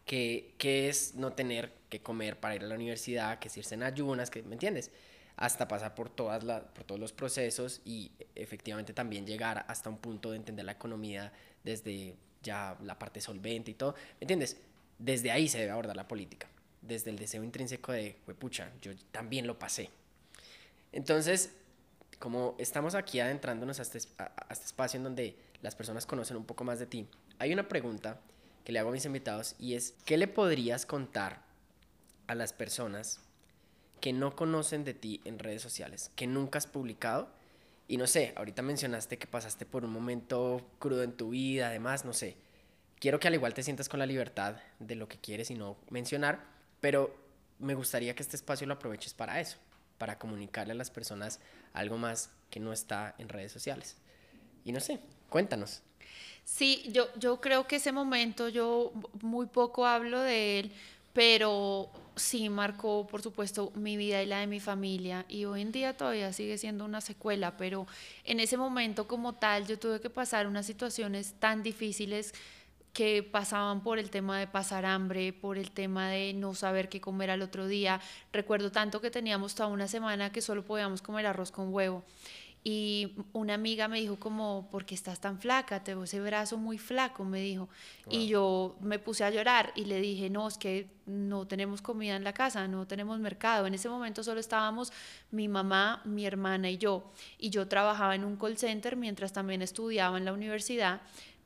que, que es no tener que comer para ir a la universidad, que irse en ayunas, que, ¿me entiendes? hasta pasar por, todas por todos los procesos y efectivamente también llegar hasta un punto de entender la economía desde ya la parte solvente y todo. ¿Me entiendes? Desde ahí se debe abordar la política, desde el deseo intrínseco de, pucha, yo también lo pasé. Entonces, como estamos aquí adentrándonos a este, a este espacio en donde las personas conocen un poco más de ti, hay una pregunta que le hago a mis invitados y es, ¿qué le podrías contar a las personas que no conocen de ti en redes sociales, que nunca has publicado. Y no sé, ahorita mencionaste que pasaste por un momento crudo en tu vida, además, no sé. Quiero que al igual te sientas con la libertad de lo que quieres y no mencionar, pero me gustaría que este espacio lo aproveches para eso, para comunicarle a las personas algo más que no está en redes sociales. Y no sé, cuéntanos. Sí, yo, yo creo que ese momento yo muy poco hablo de él pero sí marcó, por supuesto, mi vida y la de mi familia y hoy en día todavía sigue siendo una secuela, pero en ese momento como tal yo tuve que pasar unas situaciones tan difíciles que pasaban por el tema de pasar hambre, por el tema de no saber qué comer al otro día. Recuerdo tanto que teníamos toda una semana que solo podíamos comer arroz con huevo y una amiga me dijo como, ¿por qué estás tan flaca? Te veo ese brazo muy flaco, me dijo. Y yo me puse a llorar y le dije, no, es que no tenemos comida en la casa, no tenemos mercado. En ese momento solo estábamos mi mamá, mi hermana y yo. Y yo trabajaba en un call center mientras también estudiaba en la universidad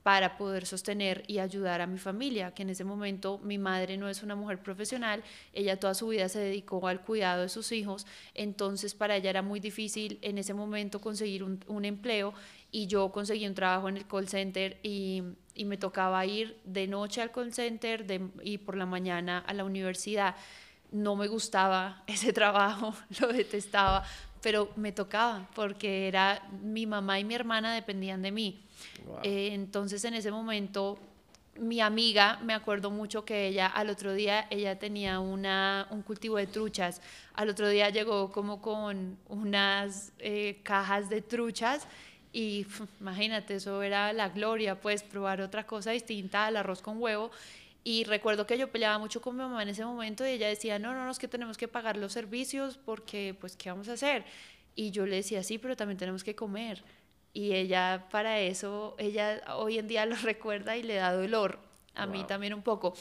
para poder sostener y ayudar a mi familia, que en ese momento mi madre no es una mujer profesional, ella toda su vida se dedicó al cuidado de sus hijos, entonces para ella era muy difícil en ese momento conseguir un, empleo y yo conseguí un trabajo en el call center y, me tocaba ir de noche al call center y por la mañana a la universidad. No me gustaba <laughs> ese trabajo, <laughs> lo detestaba, pero me tocaba porque era mi mamá y mi hermana dependían de mí. Eh, entonces en ese momento mi amiga, me acuerdo mucho que ella al otro día, ella tenía una, un cultivo de truchas, al otro día llegó como con unas eh, cajas de truchas y imagínate, eso era la gloria, pues probar otra cosa distinta al arroz con huevo. Y recuerdo que yo peleaba mucho con mi mamá en ese momento y ella decía, no, no, no, es que tenemos que pagar los servicios porque, pues, ¿qué vamos a hacer? Y yo le decía, sí, pero también tenemos que comer y ella para eso, ella hoy en día lo <laughs> recuerda y le da dolor, a mí también un poco.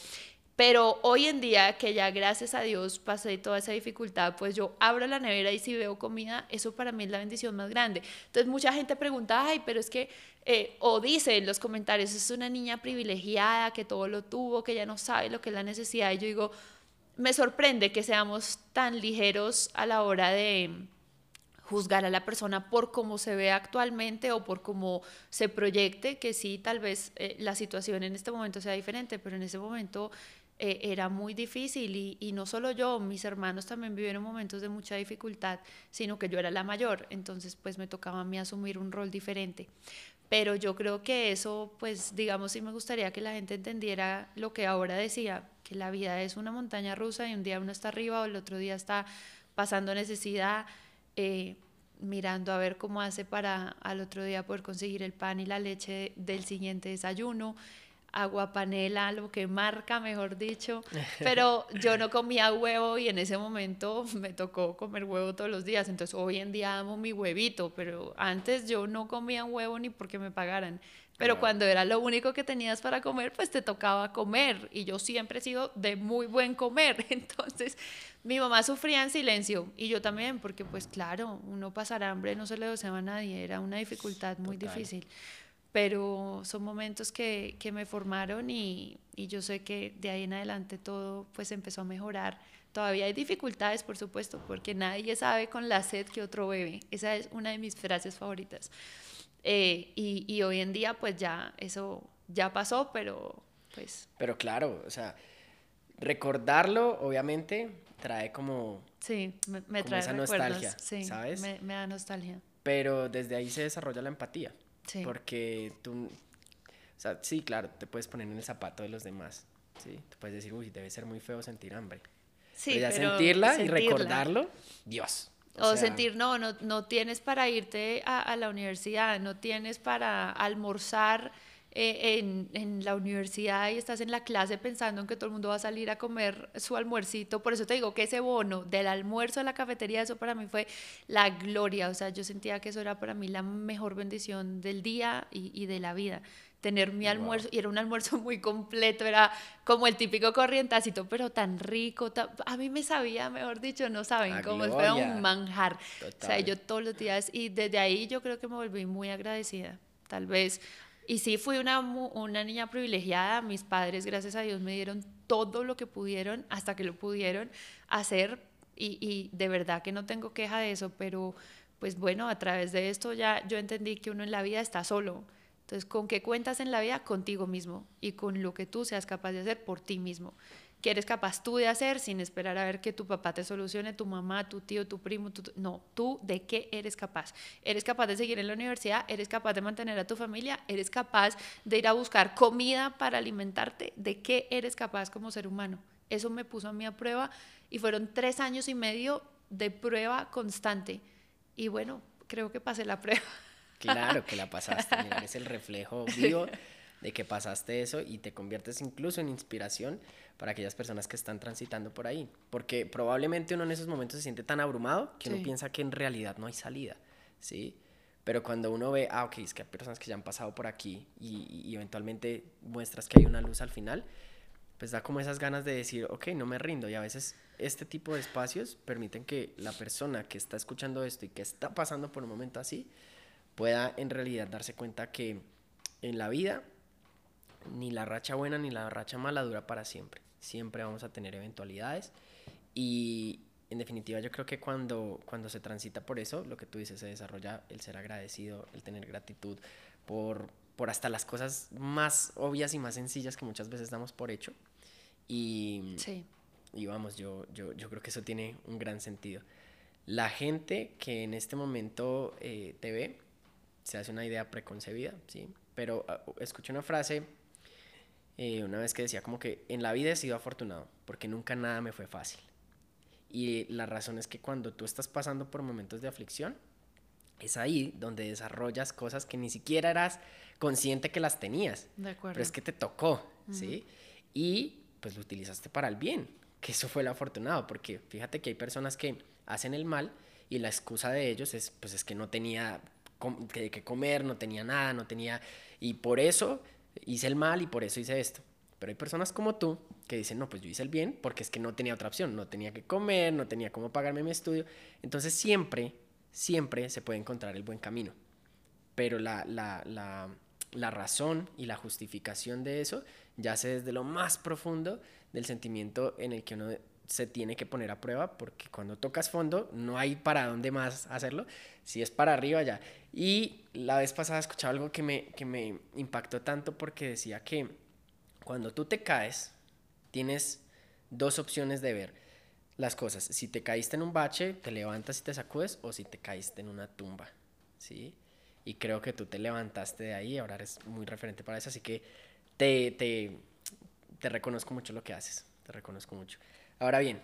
Pero hoy en día, que ya gracias a Dios pasé toda esa dificultad, pues yo abro la nevera y si veo comida, eso para mí es la bendición más grande. Entonces mucha gente pregunta, ay, pero es que, eh, o dice en los comentarios, es una niña privilegiada, que todo lo tuvo, que ya no sabe lo que es la necesidad. Y yo digo, me sorprende que seamos tan ligeros a la hora de juzgar a la persona por cómo se ve actualmente o por cómo se proyecte, que sí, tal vez eh, la situación en este momento sea diferente, pero en ese momento eh, era muy difícil y, y, no solo yo, mis hermanos también vivieron momentos de mucha dificultad, sino que yo era la mayor, entonces pues me tocaba a mí asumir un rol diferente. Pero yo creo que eso, pues digamos, sí me gustaría que la gente entendiera lo que ahora decía, que la vida es una montaña rusa y un día uno está arriba o el otro día está pasando necesidad, eh, mirando a ver cómo hace para al otro día poder conseguir el pan y la leche del siguiente desayuno agua panela, lo que marca, mejor dicho. <laughs> Pero yo no comía huevo y en ese momento <laughs> me tocó comer huevo todos los días. Entonces hoy en día amo mi huevito, pero antes yo no comía huevo ni porque me pagaran. Pero cuando era lo único que tenías para comer, pues te tocaba comer. Y yo siempre he sido de muy buen comer. <laughs> Entonces mi mamá sufría en silencio y yo también, porque pues claro, uno pasar hambre no se le deseaba a nadie, era una dificultad muy difícil pero son momentos que, que me formaron y, y, yo sé que de ahí en adelante todo pues empezó a mejorar. Todavía hay dificultades, por supuesto, porque nadie sabe con la sed que otro bebe. Esa es una de mis frases favoritas. Eh, y, y, hoy en día pues ya eso ya pasó, pero pues... Pero claro, o sea, recordarlo obviamente trae como... Sí, me, me trae esa nostalgia, sí, ¿sabes? Me, me da nostalgia. Pero desde ahí se desarrolla la empatía. Porque tú, o sea, sí, claro, te puedes poner en el zapato de los demás, ¿sí? Tú puedes decir, uy, debe ser muy feo sentir hambre. Sí, pero, sentirla, y recordarlo, Dios. O, sentir, no, no, no tienes para irte a, a la universidad, no tienes para almorzar eh, en, en, la universidad y estás en la clase pensando en que todo el mundo va a salir a comer su almuercito. Por eso te digo que ese bono del almuerzo a la cafetería, eso para mí fue la gloria. O sea, yo sentía que eso era para mí la mejor bendición del día y, y de la vida tener mi almuerzo, y era un almuerzo <laughs> muy completo, era como el típico corrientacito, pero tan rico, a mí me sabía, mejor dicho, no saben, como si fuera un manjar. O sea, yo todos los días, y desde ahí yo creo que me volví muy agradecida. Tal vez y sí, fui una, una niña privilegiada. Mis padres, gracias a Dios, me dieron todo lo que pudieron hasta que lo pudieron hacer. Y, y, de verdad que no tengo queja de eso, pero pues bueno, a través de esto ya yo entendí que uno en la vida está solo. Entonces, ¿con qué cuentas en la vida? Contigo mismo y con lo que tú seas capaz de hacer por ti mismo que eres capaz tú de hacer sin esperar a ver que tu papá te solucione, tu mamá, tu tío, tu primo, no, tú de qué eres capaz. Eres capaz de seguir en la universidad, eres capaz de mantener a tu familia, eres capaz de ir a buscar comida para alimentarte, de qué eres capaz como ser humano. Eso me puso a mí a prueba y fueron tres años y medio de prueba constante. Y bueno, creo que pasé la <laughs> prueba. Claro que la pasaste, mira, es el reflejo <laughs> vivo de que pasaste eso y te conviertes incluso en inspiración para aquellas personas que están transitando por ahí. Porque probablemente uno en esos momentos se siente tan abrumado que uno piensa que en realidad no hay salida, ¿sí? Pero cuando uno ve, ah, ok, es que hay personas que ya han pasado por aquí y, y eventualmente muestras que hay una luz al final, pues da como esas ganas de decir, ok, no me rindo. Y a veces este tipo de espacios permiten que la persona que está escuchando esto y que está pasando por un momento así, pueda en realidad darse cuenta que en la vida ni la racha buena ni la racha mala dura para siempre. Siempre vamos a tener eventualidades y en definitiva yo creo que cuando, cuando se transita por eso, lo que tú dices, se desarrolla el ser agradecido, el tener gratitud por, por hasta las cosas más obvias y más sencillas que muchas veces damos por hecho. Y, y vamos, yo, yo, yo creo que eso tiene un gran sentido. La gente que en este momento eh, te ve, se hace una idea preconcebida, ¿sí? Pero uh, escuché una frase eh, una vez que decía como que en la vida he sido afortunado porque nunca nada me fue fácil. Y la razón es que cuando tú estás pasando por momentos de aflicción, es ahí donde desarrollas cosas que ni siquiera eras consciente que las tenías. De acuerdo. Pero es que te tocó, ¿sí? Y pues lo utilizaste para el bien, que eso fue lo afortunado, porque fíjate que hay personas que hacen el mal y la excusa de ellos es, pues es que no tenía que, que comer, no tenía nada, no tenía... Y por eso hice el mal y por eso hice esto. Pero hay personas como tú que dicen, no, pues yo hice el bien porque es que no tenía otra opción, no tenía que comer, no tenía cómo pagarme mi estudio. Entonces siempre, siempre se puede encontrar el buen camino. Pero la, la, la, la razón y la justificación de eso yace desde lo más profundo del sentimiento en el que uno se tiene que poner a prueba porque cuando tocas fondo no hay para dónde más hacerlo, si es para arriba ya. Y la vez pasada escuchaba algo que me, que me impactó tanto porque decía que cuando tú te caes, tienes dos opciones de ver las cosas. Si te caíste en un bache, te levantas y te sacudes, o si te caíste en una tumba, ¿sí? Y creo que tú te levantaste de ahí, ahora eres muy referente para eso, así que te, te, te reconozco mucho lo que haces, te reconozco mucho. Ahora bien,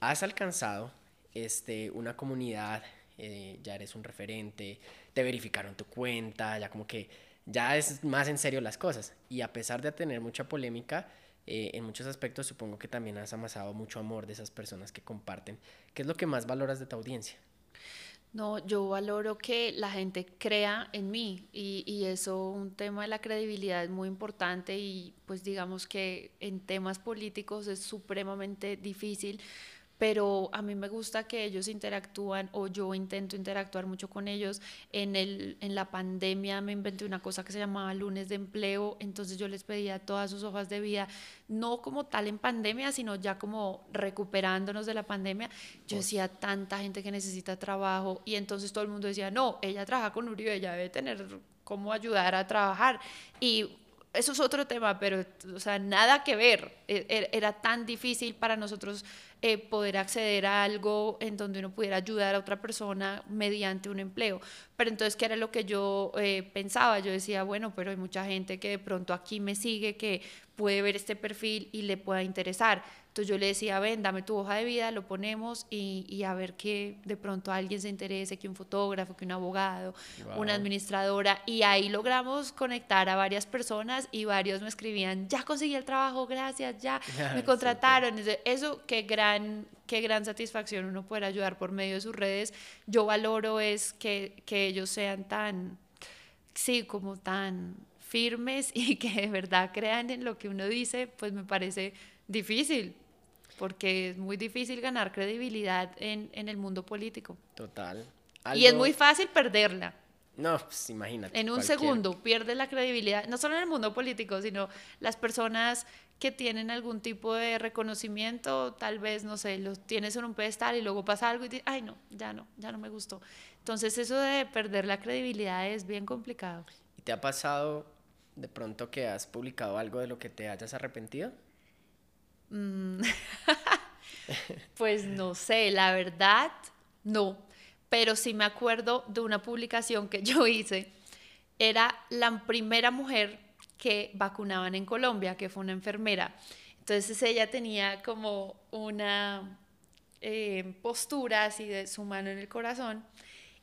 has alcanzado este, una comunidad, eh, ya eres un referente, te verificaron tu cuenta, ya como que ya es más en serio las cosas. Y a pesar de tener mucha polémica, eh, en muchos aspectos supongo que también has amasado mucho amor de esas personas que comparten. ¿Qué es lo que más valoras de tu audiencia? No, yo valoro que la gente crea en mí y, y, eso, un tema de la credibilidad es muy importante y pues digamos que en temas políticos es supremamente difícil pero a mí me gusta que ellos interactúan o yo intento interactuar mucho con ellos. En, el, en la pandemia me inventé una cosa que se llamaba lunes de empleo, entonces yo les pedía todas sus hojas de vida, no como tal en pandemia, sino ya como recuperándonos de la pandemia. Yo decía, tanta gente que necesita trabajo y entonces todo el mundo decía, no, ella trabaja con Uribe, ella debe tener cómo ayudar a trabajar. Y eso es otro tema, pero, o sea, nada que ver. E, e, era tan difícil para nosotros eh, poder acceder a algo en donde uno pudiera ayudar a otra persona mediante un empleo. Pero entonces, ¿qué era lo que yo eh, pensaba? Yo decía, bueno, pero hay mucha gente que de pronto aquí me sigue, que puede ver este perfil y le pueda interesar. Entonces yo le decía, ven, dame tu hoja de vida, lo ponemos y, y a ver que de pronto alguien se interese, que un fotógrafo, que un abogado, una administradora. Y ahí logramos conectar a varias personas y varios me escribían, ya conseguí el trabajo, gracias, ya <laughs> me contrataron. Eso, qué gran, qué gran satisfacción uno poder ayudar por medio de sus redes. Yo valoro es que, que ellos sean tan, sí, como tan firmes <laughs> y que de verdad crean en lo que uno dice, pues me parece difícil porque es muy difícil ganar credibilidad en, en el mundo político. Total. Y es muy fácil perderla. No, pues imagínate. En un segundo pierde la credibilidad, no solo en el mundo político, sino las personas que tienen algún tipo de reconocimiento, tal vez, no sé, los tienes en un pedestal y luego pasa algo y dices, ay, no, ya no, ya no me gustó. Entonces eso de perder la credibilidad es bien complicado. ¿Y te ha pasado de pronto que has publicado algo de lo que te hayas arrepentido? Mm. <laughs> pues no sé, la verdad, no. Pero sí me acuerdo de una publicación que <laughs> yo hice. Era la primera mujer que vacunaban en Colombia, que fue una enfermera. Entonces ella tenía como una eh, postura así de su mano en el corazón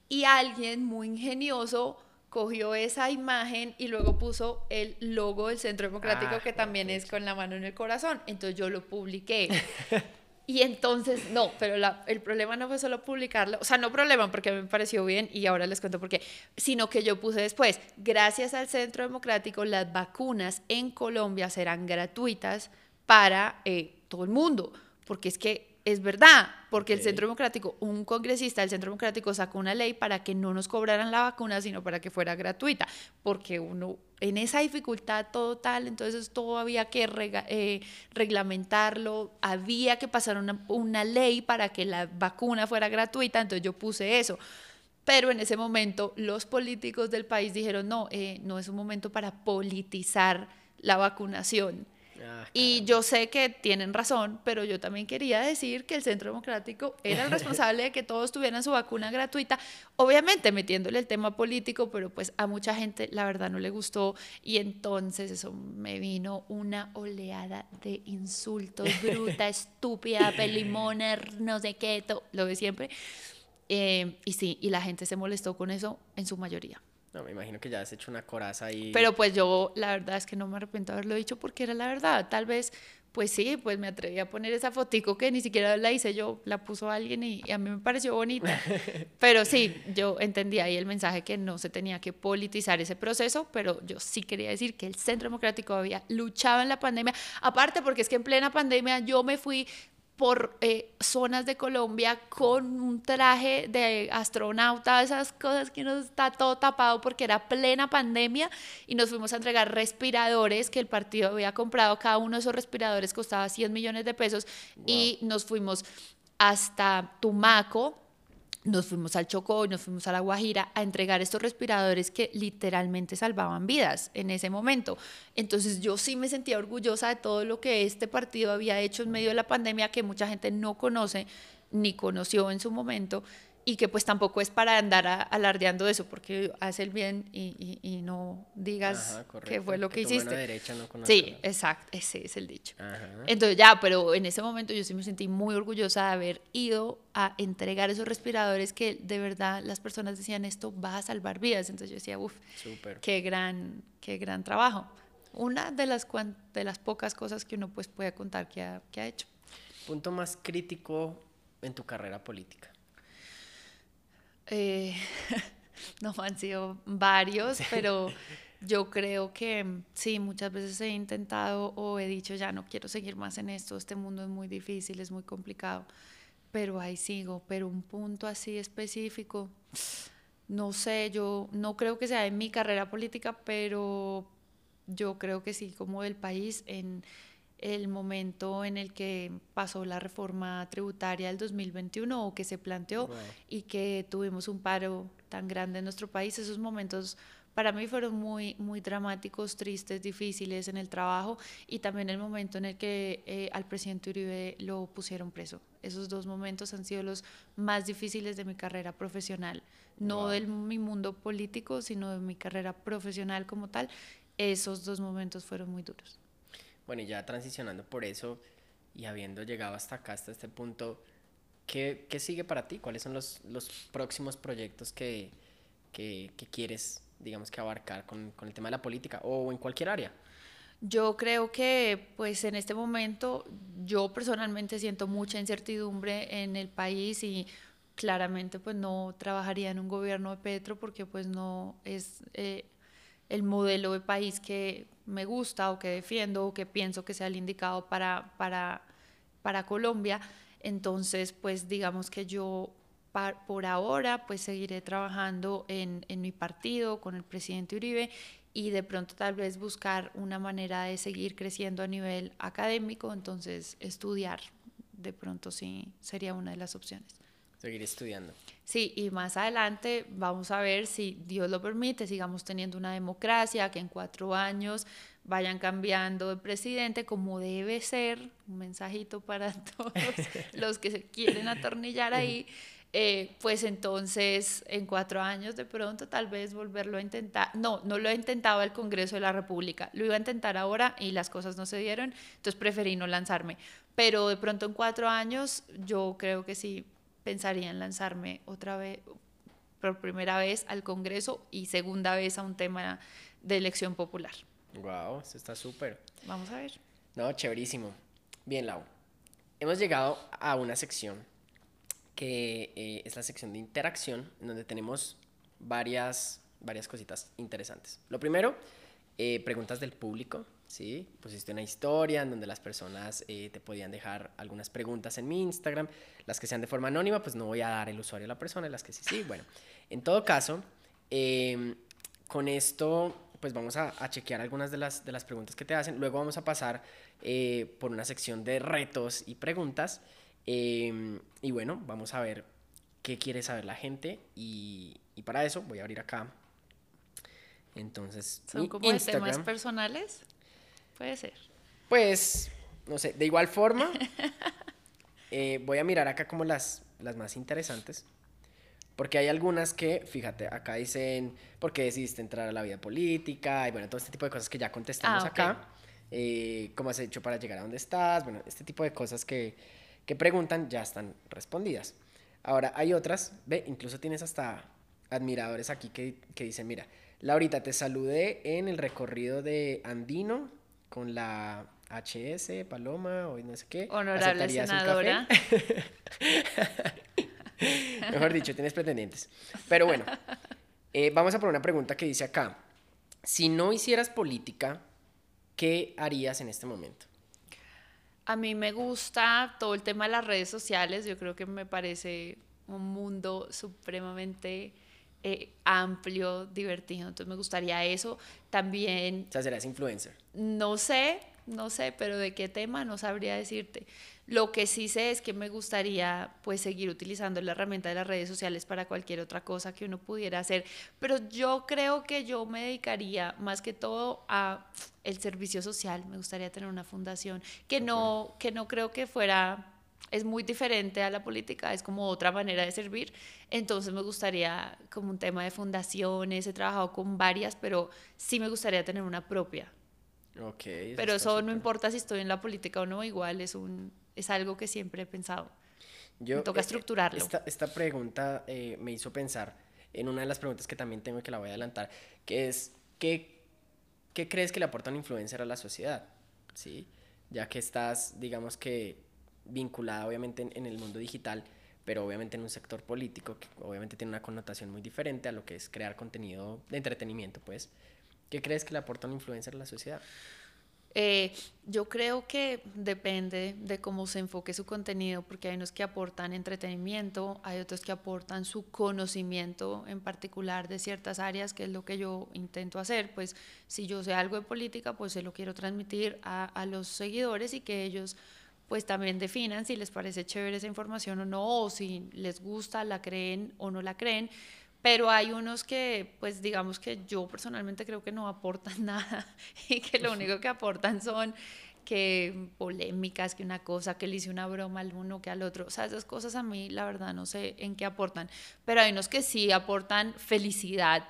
y alguien muy ingenioso cogió esa imagen y luego puso el logo del Centro Democrático, ah, que también es con la mano en el corazón. Entonces yo lo publiqué. <laughs> Y entonces, no, pero el problema no fue solo publicarlo, o sea, no problema porque me pareció bien y ahora les cuento por qué, sino que yo puse después, gracias al Centro Democrático, las vacunas en Colombia serán gratuitas para eh, todo el mundo, porque es que es verdad, porque el Centro Democrático, un congresista del Centro Democrático sacó una ley para que no nos cobraran la vacuna, sino para que fuera gratuita, porque uno en esa dificultad total, entonces todo había que eh, reglamentarlo, había que pasar una, una ley para que la vacuna fuera gratuita, entonces yo puse eso. Pero en ese momento los políticos del país dijeron, no, eh, no es un momento para politizar la vacunación Ah, y yo sé que tienen razón, pero yo también quería decir que el Centro Democrático era el <laughs> responsable de que todos tuvieran su vacuna gratuita, obviamente metiéndole el tema político, pero pues a mucha gente la verdad no le gustó y entonces eso me vino una oleada de insultos, bruta, <laughs> estúpida, pelimona, no sé qué, lo de siempre. Eh, y sí, y la gente se molestó con eso en su mayoría. No, me imagino que ya has hecho una coraza ahí. Pero pues yo la verdad es que no me arrepiento de haberlo dicho porque era la verdad. Tal vez pues sí, pues me atreví a poner esa fotico que ni siquiera la hice yo, la puso alguien y, a mí me pareció bonita. <laughs> Pero sí, yo entendí ahí el mensaje que no se tenía que politizar ese proceso, pero yo sí quería decir que el Centro Democrático había luchado en la pandemia, aparte porque es que en plena pandemia yo me fui por eh, zonas de Colombia con un traje de astronauta, esas cosas que nos está todo tapado porque era plena pandemia y nos fuimos a entregar respiradores que el partido había comprado, cada uno de esos respiradores costaba 100 millones de pesos y nos fuimos hasta Tumaco, nos fuimos al Chocó, nos fuimos a La Guajira a entregar estos respiradores que literalmente salvaban vidas en ese momento. Entonces yo sí me sentía orgullosa de todo lo que este partido había hecho en medio de la pandemia que mucha gente no conoce ni conoció en su momento y que pues tampoco es para andar alardeando eso, porque hace el bien y, y, no digas qué fue lo que, hiciste. Derecha no sí, exacto, ese es el dicho. Entonces ya, pero en ese momento yo sí me sentí muy orgullosa de haber ido a entregar esos respiradores que de verdad las personas decían esto va a salvar vidas. Entonces yo decía, uff, qué gran, qué gran trabajo. Una de las, de las pocas cosas que uno pues puede contar que ha, que ha hecho. Punto más crítico en tu carrera política. Eh, <laughs> no han sido varios, pero yo creo que sí, muchas veces he intentado o he dicho, ya no quiero seguir más en esto, este mundo es muy difícil, es muy complicado, pero ahí sigo, pero un punto así específico, <sniffs> no sé, yo no creo que sea en mi carrera política, pero yo creo que sí, como del país, en el momento en el que pasó la reforma tributaria del 2021 o que se planteó y que tuvimos un paro tan grande en nuestro país, esos momentos para mí fueron muy, muy dramáticos, tristes, difíciles en el trabajo y también el momento en el que eh, al presidente Uribe lo pusieron preso. Esos dos momentos han sido los más difíciles de mi carrera profesional, no de mi mundo político, sino de mi carrera profesional como tal. Esos dos momentos fueron muy duros. Bueno, ya transicionando por eso y habiendo llegado hasta acá, hasta este punto, ¿qué, qué sigue para ti? ¿Cuáles son los, los próximos proyectos que, que, que, quieres, digamos, que abarcar con, con el tema de la política o en cualquier área? Yo creo que pues en este momento yo personalmente siento mucha incertidumbre en el país y claramente pues no trabajaría en un gobierno de Petro porque pues no es eh, el modelo de país que me gusta o que defiendo o que pienso que sea el indicado para, para, para Colombia. Entonces, pues digamos que yo por ahora pues seguiré trabajando en, en mi partido con el presidente Uribe y de pronto tal vez buscar una manera de seguir creciendo a nivel académico, entonces estudiar de pronto sí sería una de las opciones. Seguir estudiando. Sí, y más adelante vamos a ver si Dios lo permite, sigamos teniendo una democracia, que en cuatro años vayan cambiando de presidente como debe ser, un mensajito para <laughs> todos los que se quieren atornillar ahí, eh, pues entonces en cuatro años de pronto tal vez volverlo a intentar. No, no lo he intentado el Congreso de la República, lo iba a intentar ahora y las cosas no se dieron, entonces preferí no lanzarme. Pero de pronto en cuatro años yo creo que sí pensaría en lanzarme otra vez, por primera vez al Congreso y segunda vez a un tema de elección popular. Wow, eso está súper. Vamos a ver. No, chéverísimo. Bien, Lau. Hemos llegado a una sección que eh, es la sección de interacción, donde tenemos varias, varias cositas interesantes. Lo primero, eh, preguntas del público. ¿Sí? Pusiste una historia en donde las personas eh, te podían dejar algunas preguntas en mi Instagram. Las que sean de forma anónima, pues no voy a dar el usuario a la persona, las que sí, sí. Bueno, en todo caso, em, con esto, pues vamos a, chequear algunas de las, de las preguntas que te hacen. Luego vamos a pasar eh, por una sección de retos y preguntas. Em, y bueno, vamos a ver qué quiere saber la gente. Y, y para eso voy a abrir acá entonces, ¿son como temas personales? Puede ser. Pues, no sé, de igual forma, <laughs> eh, voy a mirar acá como las, las más interesantes. Porque hay algunas que, fíjate, acá dicen, ¿por qué decidiste entrar a la vida política? Y bueno, todo este tipo de cosas que ya contestamos ah, acá. Eh, ¿Cómo has hecho para llegar a donde estás? Bueno, este tipo de cosas que, que preguntan ya están respondidas. Ahora, hay otras, ve, incluso tienes hasta admiradores aquí que, que dicen, mira, Laurita, te saludé en el recorrido de Andino con la, HS, Paloma o no sé qué. Honorable senadora. <laughs> Mejor dicho, tienes pretendientes. Pero bueno, eh, vamos a poner una pregunta que dice acá. Si no hicieras política, ¿qué harías en este momento? A mí me gusta todo el tema de las redes sociales. Yo creo que me parece un mundo supremamente eh, amplio, divertido. Entonces me gustaría eso. También... O sea, serás influencer. No sé, no sé, pero de qué tema no sabría decirte. Lo que sí sé es que me gustaría pues seguir utilizando la herramienta de las redes sociales para cualquier otra cosa que uno pudiera hacer, pero yo creo que yo me dedicaría más que todo a el servicio social, me gustaría tener una fundación que no que no creo que fuera es muy diferente a la política, es como otra manera de servir. Entonces me gustaría como un tema de fundaciones, he trabajado con varias, pero sí me gustaría tener una propia. Okay, pero eso no importa si estoy en la política o no, igual es un es algo que siempre he pensado. Yo, me toca eh, estructurarlo. Esta, esta pregunta eh, me hizo pensar en una de las preguntas que también tengo que la voy a adelantar, que es, ¿qué, qué crees que le aporta un influencer a la sociedad? ¿Sí? Ya que estás, digamos que, vinculada obviamente en, el mundo digital, pero obviamente en un sector político que obviamente tiene una connotación muy diferente a lo que es crear contenido de entretenimiento, pues. ¿Qué crees que le aporta un influencer a la sociedad? Eh, yo creo que depende de cómo se enfoque su contenido, porque hay unos que aportan entretenimiento, hay otros que aportan su conocimiento en particular de ciertas áreas, que es lo que yo intento hacer. Pues si yo sé algo de política, pues se lo quiero transmitir a, a los seguidores y que ellos pues también definan si les parece chévere esa información o no, o si les gusta, la creen o no la creen. Pero hay unos que, pues digamos que yo personalmente creo que no aportan <laughs> nada y que lo único que aportan son que polémicas, que una cosa, que le hice una broma al uno que al otro. O sea, esas cosas a mí la verdad no sé en qué aportan, pero hay unos que sí aportan felicidad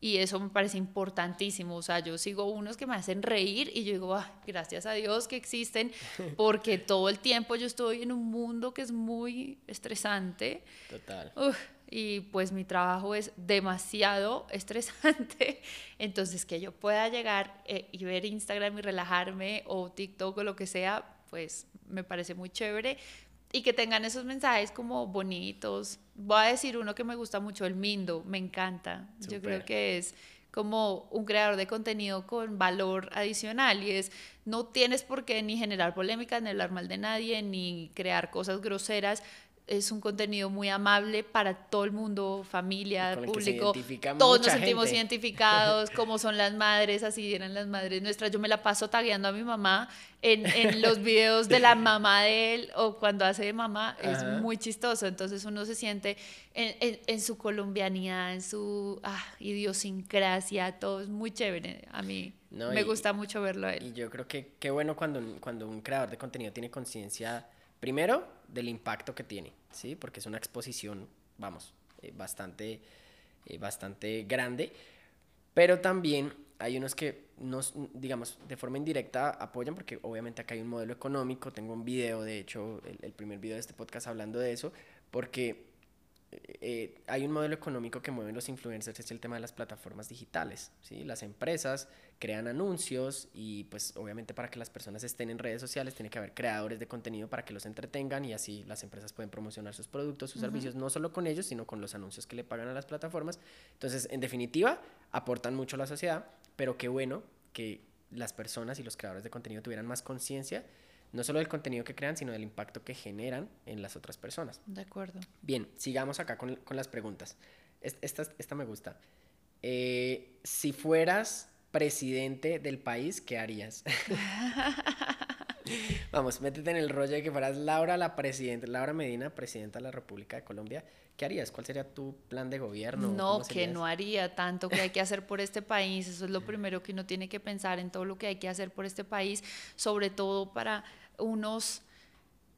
y eso me parece importantísimo. O sea, yo sigo unos que me hacen reír y yo digo, gracias a Dios que existen, <laughs> porque todo el tiempo yo estoy en un mundo que es muy estresante. Total y pues mi trabajo es demasiado <laughs> estresante, entonces que yo pueda llegar eh, y ver Instagram y relajarme o TikTok o lo que sea, pues me parece muy chévere y que tengan esos mensajes como bonitos. Voy a decir uno que me gusta mucho, el Mindo, me encanta. Yo creo que es como un creador de contenido con valor adicional y es no tienes por qué ni generar polémicas, ni hablar mal de nadie, ni crear cosas groseras, es un contenido muy amable para todo el mundo, familia, público. Todos nos sentimos identificados, <laughs> como son las madres, así eran las madres nuestras. Yo me la paso tagueando a mi mamá en, en los videos de la <laughs> mamá de él o cuando hace de mamá, es muy chistoso. Entonces uno se siente en, en, su colombianidad, en su ah, idiosincrasia, todo es muy chévere. A mí me gusta mucho verlo a él. Y yo creo que qué bueno cuando, cuando un creador de contenido tiene conciencia Primero, del impacto que tiene, ¿sí? Porque es una exposición, vamos, eh, bastante, eh, bastante grande, pero también hay unos que nos, digamos, de forma indirecta apoyan, porque obviamente acá hay un modelo económico, tengo un video, de hecho, el, el primer video de este podcast hablando de eso, porque eh, hay un modelo económico que mueven los influencers, es el tema de las plataformas digitales. ¿sí? Las empresas crean anuncios y pues obviamente para que las personas estén en redes sociales tiene que haber creadores de contenido para que los entretengan y así las empresas pueden promocionar sus productos, sus servicios, no solo con ellos, sino con los anuncios que le pagan a las plataformas. Entonces, en definitiva, aportan mucho a la sociedad, pero qué bueno que las personas y los creadores de contenido tuvieran más conciencia no solo del contenido que crean, sino del impacto que generan en las otras personas. De acuerdo. Bien, sigamos acá con, las preguntas. Esta, esta me gusta. Eh, si fueras presidente del país, ¿qué harías? <laughs> Vamos, métete en el rollo de que fueras Laura, la presidenta, Laura Medina, presidenta de la República de Colombia. ¿Qué harías? ¿Cuál sería tu plan de gobierno? No, que no haría tanto que hay que hacer por este país. Eso es lo <laughs> primero que uno tiene que pensar en todo lo que hay que hacer por este país, sobre todo para unos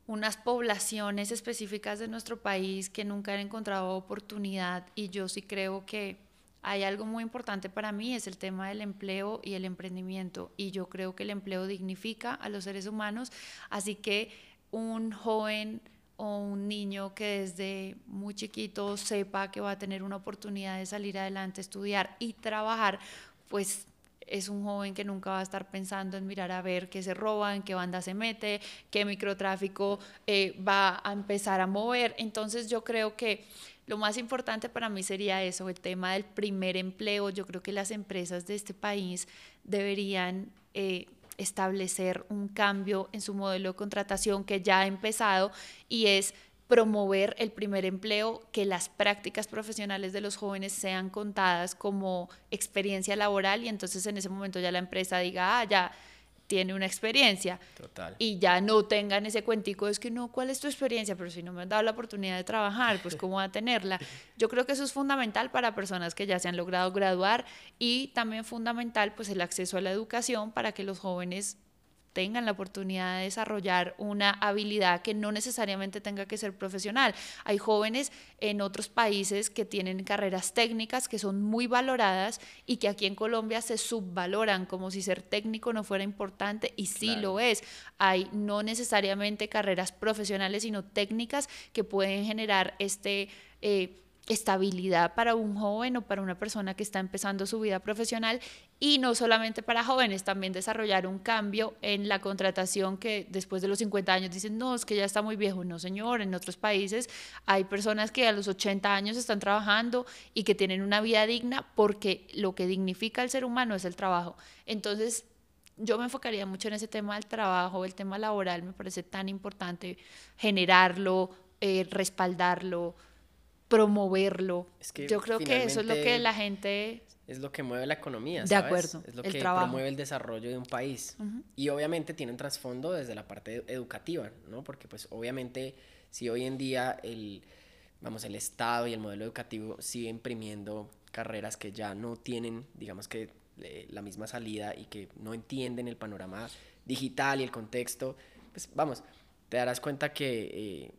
unas poblaciones específicas de nuestro país que nunca han encontrado oportunidad y yo sí creo que hay algo muy importante para mí, es el tema del empleo y el emprendimiento. Y yo creo que el empleo dignifica a los seres humanos, así que un joven o un niño que desde muy chiquito sepa que va a tener una oportunidad de salir adelante, estudiar y trabajar, pues es un joven que nunca va a estar pensando en mirar a ver qué se roba, en qué banda se mete, qué microtráfico eh, va a empezar a mover. Entonces yo creo que lo más importante para mí sería eso, el tema del primer empleo. Yo creo que las empresas de este país deberían... Eh, establecer un cambio en su modelo de contratación que ya ha empezado y es promover el primer empleo, que las prácticas profesionales de los jóvenes sean contadas como experiencia laboral y entonces en ese momento ya la empresa diga, ah, ya tiene una experiencia. Total. Y ya no tengan ese cuentico, es que no, ¿cuál es tu experiencia? Pero si no me han dado la oportunidad de trabajar, pues ¿cómo va a tenerla? <laughs> Yo creo que eso es fundamental para personas que ya se han logrado graduar y también fundamental pues el acceso a la educación para que los jóvenes tengan la oportunidad de desarrollar una habilidad que no necesariamente tenga que ser profesional. Hay jóvenes en otros países que tienen carreras técnicas que son muy valoradas y que aquí en Colombia se subvaloran como si ser técnico no fuera importante y sí lo es. Hay no necesariamente carreras profesionales, sino técnicas que pueden generar este... Eh, estabilidad para un joven o para una persona que está empezando su vida profesional y no solamente para jóvenes, también desarrollar un cambio en la contratación que después de los 50 años dicen, no, es que ya está muy viejo. No, señor, en otros países hay personas que a los 80 años están trabajando y que tienen una vida digna porque lo que dignifica al ser humano es el trabajo. Entonces, yo me enfocaría mucho en ese tema del trabajo, el tema laboral, me parece tan importante generarlo, eh, respaldarlo, promoverlo. Yo creo que eso es lo que la gente... Es lo que mueve la economía. De acuerdo. Es lo que promueve el desarrollo de un país. Y obviamente tiene un trasfondo desde la parte educativa, ¿no? Porque pues obviamente si hoy en día el, vamos, el Estado y el modelo educativo sigue imprimiendo carreras que ya no tienen, digamos que eh, la misma salida y que no entienden el panorama digital y el contexto, pues vamos, te darás cuenta que eh,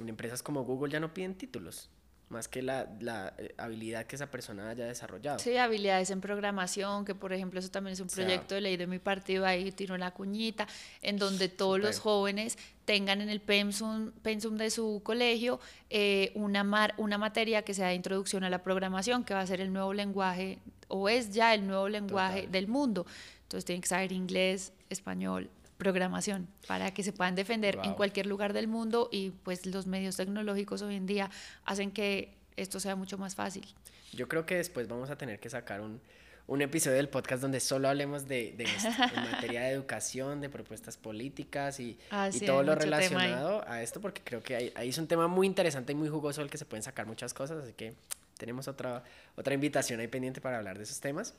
en empresas como Google ya no piden títulos más que la, la, eh, habilidad que esa persona haya desarrollado. Sí, habilidades en programación, que por ejemplo eso también es un proyecto de ley de mi partido, ahí tiro la cuñita, en donde todos los jóvenes tengan en el pensum, pensum de su colegio eh, una, mar, una materia que sea de introducción a la programación, que va a ser el nuevo lenguaje, o es ya el nuevo lenguaje del mundo. Entonces tienen que saber inglés, español, programación para que se puedan defender en cualquier lugar del mundo y pues los medios tecnológicos hoy en día hacen que esto sea mucho más fácil. Yo creo que después vamos a tener que sacar un, un episodio del podcast donde solo hablemos de, de esto, en <laughs> materia de educación, de propuestas políticas y, ah, y todo lo relacionado a esto, porque creo que ahí, ahí, es un tema muy interesante y muy jugoso del que se pueden sacar muchas cosas, así que tenemos otra, otra invitación ahí pendiente para hablar de esos temas.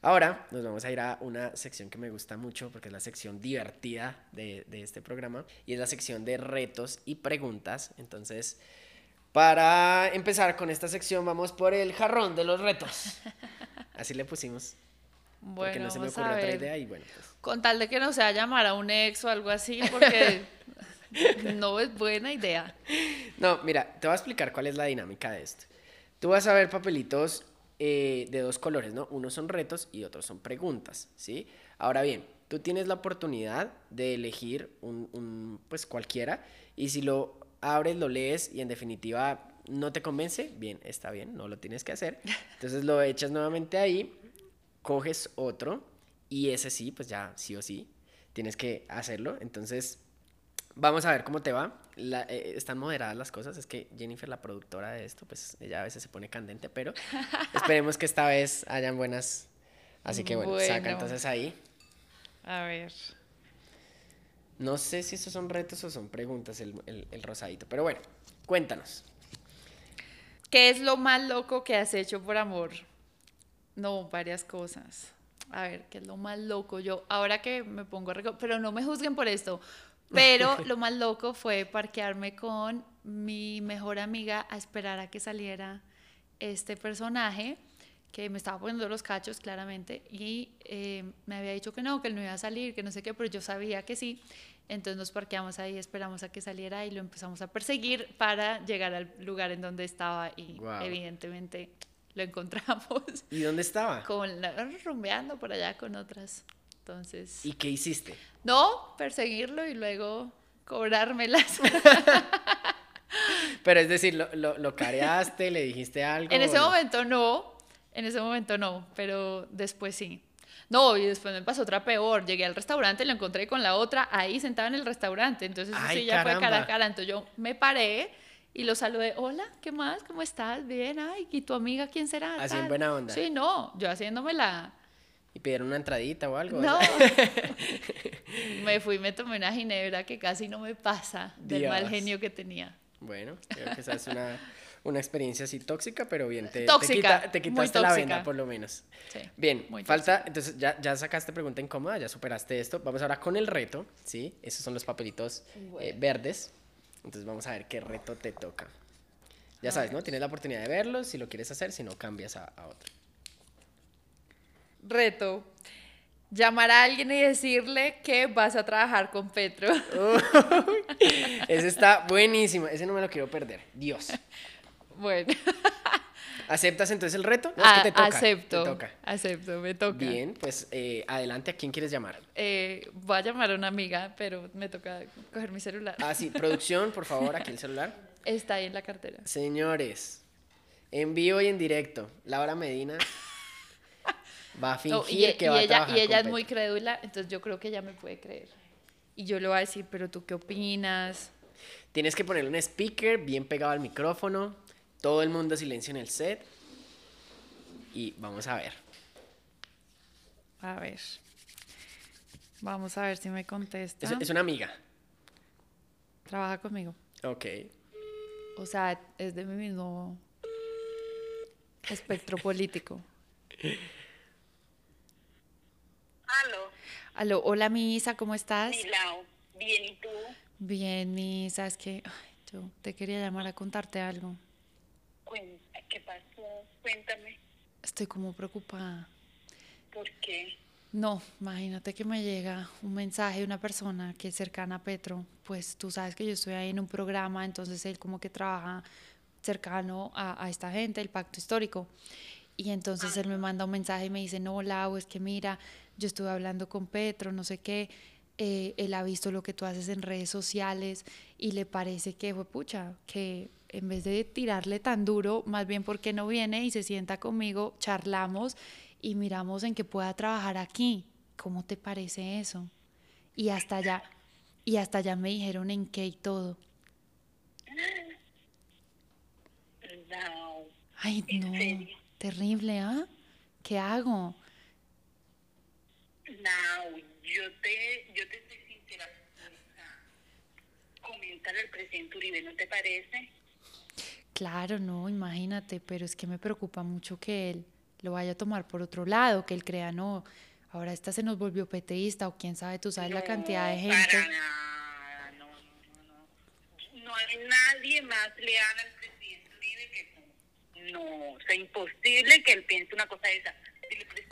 Ahora nos vamos a ir a una sección que me gusta mucho porque es la sección divertida de, este programa y es la sección de retos y preguntas. Entonces, para empezar con esta sección vamos por el jarrón de los retos. <laughs> Así le pusimos. Bueno, porque no se me ocurrió otra idea y bueno. Pues. Con tal de que no sea llamar a un ex o algo así, porque <laughs> no es buena idea. No, mira, te voy a explicar cuál es la dinámica de esto. Tú vas a ver papelitos eh, de dos colores, ¿no? Unos son retos y otros son preguntas, ¿sí? Ahora bien, tú tienes la oportunidad de elegir un, pues cualquiera, y si lo abres, lo lees y en definitiva no te convence, bien, está bien, no lo tienes que hacer. <laughs> Entonces lo echas nuevamente ahí, coges otro y ese sí, pues ya sí o sí, tienes que hacerlo. Entonces, vamos a ver cómo te va. Eh, están moderadas las cosas. Es que Jennifer, la productora de esto, pues ella a veces se pone candente, pero <laughs> esperemos que esta vez hayan buenas. Así que bueno, saca entonces ahí. A ver. No sé si estos son retos o son preguntas, el, el rosadito, pero bueno, cuéntanos. ¿Qué es lo más loco que has hecho por amor? No, varias cosas. A ver, ¿qué es lo más loco? Yo, ahora que me pongo a... Pero no me juzguen por esto. Pero <laughs> lo más loco fue parquearme con mi mejor amiga a esperar a que saliera este personaje que me estaba poniendo los cachos claramente y eh, me había dicho que no, que él no iba a salir, que no sé qué, pero yo sabía que sí. Entonces nos parqueamos ahí, esperamos a que saliera y lo empezamos a perseguir para llegar al lugar en donde estaba y evidentemente lo encontramos. ¿Y dónde estaba? Con rumbeando por allá con otras. Entonces. ¿Y qué hiciste? No, perseguirlo y luego cobrármelas. <laughs> Pero es decir, ¿lo, lo, careaste? ¿Le dijiste algo? En ese momento no, en ese momento no, pero después sí. No, y después me pasó otra peor. Llegué al restaurante, lo encontré con la otra ahí sentada en el restaurante. Entonces Ay, sí ya fue cara caramba. a cara. Entonces yo me paré y lo saludé. Hola, ¿qué más? ¿Cómo estás? Bien, ay, ¿y tu amiga quién será? Así en buena onda. Sí, no, yo haciéndome la... Y pidieron una entradita o algo. No. <laughs> me fui, me tomé una ginebra que casi no me pasa del mal genio que tenía. Bueno, creo que esa es una, una experiencia así tóxica, pero bien, te, te Tóxica, quita- te, quitaste la venda tóxica. por lo menos. Sí, Bien, falta, entonces ya, ya sacaste pregunta incómoda, ya superaste esto. Vamos ahora con el reto, ¿sí? Esos son los papelitos eh, Bueno. verdes. Entonces vamos a ver qué reto te toca. Ya sabes, ¿no? Tienes la oportunidad de verlos, si lo quieres hacer, si no, cambias a, a otro. Reto. Llamar a alguien y decirle que vas a trabajar con Petro. Ese está buenísimo, ese no me lo quiero perder. Dios. Bueno, ¿Aceptas entonces el reto? No, es que a- te toca, acepto. Te toca. Acepto, me toca. Bien, pues eh, adelante, ¿a quién quieres llamar? Eh, voy a llamar a una amiga, pero me toca coger mi celular. Ah, sí, producción, por favor, aquí el celular. Está ahí en la cartera. Señores, en vivo y en directo, Laura Medina va a fingir y, que y va a ella, trabajar y ella es muy crédula, entonces yo creo que ella me puede creer. Y yo le voy a decir, pero tú qué opinas? Tienes que ponerle un speaker bien pegado al micrófono, todo el mundo silencio en el set y vamos a ver. A ver. Vamos a ver si me contesta. Es, es una amiga. Trabaja conmigo. Ok. O sea, es de mi mismo espectro político. <laughs> Aló, Aló, hola Misa, ¿cómo estás? Milao. Bien, ¿y tú? Bien, Misa, es que ay, yo te quería llamar a contarte algo. ¿Qué pasó? Cuéntame. Estoy como preocupada. ¿Por qué? No, imagínate que me llega un mensaje de una persona que es cercana a Petro. Pues tú sabes que yo estoy ahí en un programa, entonces él como que trabaja cercano a, a esta gente, el pacto histórico. Y entonces él me manda un mensaje y me dice, no, Lau, es que mira, yo estuve hablando con Petro, no sé qué, eh, él ha visto lo que tú haces en redes sociales y le parece que fue pucha, que en vez de tirarle tan duro, más bien porque no viene y se sienta conmigo, charlamos y miramos en que pueda trabajar aquí. ¿Cómo te parece eso? Y hasta allá, y hasta allá me dijeron en qué y todo. <gasps> No. Ay, ¿En no? Terrible, ¿ah? ¿Qué hago? No, yo te, yo te soy sincera. Comentar al presidente Uribe, ¿no te parece? Claro, no, imagínate, pero es que me preocupa mucho que él lo vaya a tomar por otro lado, que él crea, no, ahora esta se nos volvió peteísta o quién sabe, tú sabes la cantidad de gente. Para nada, no, no, no, no. Hay nadie más leal al presidente. No, o sea, imposible que él piense una cosa de esa.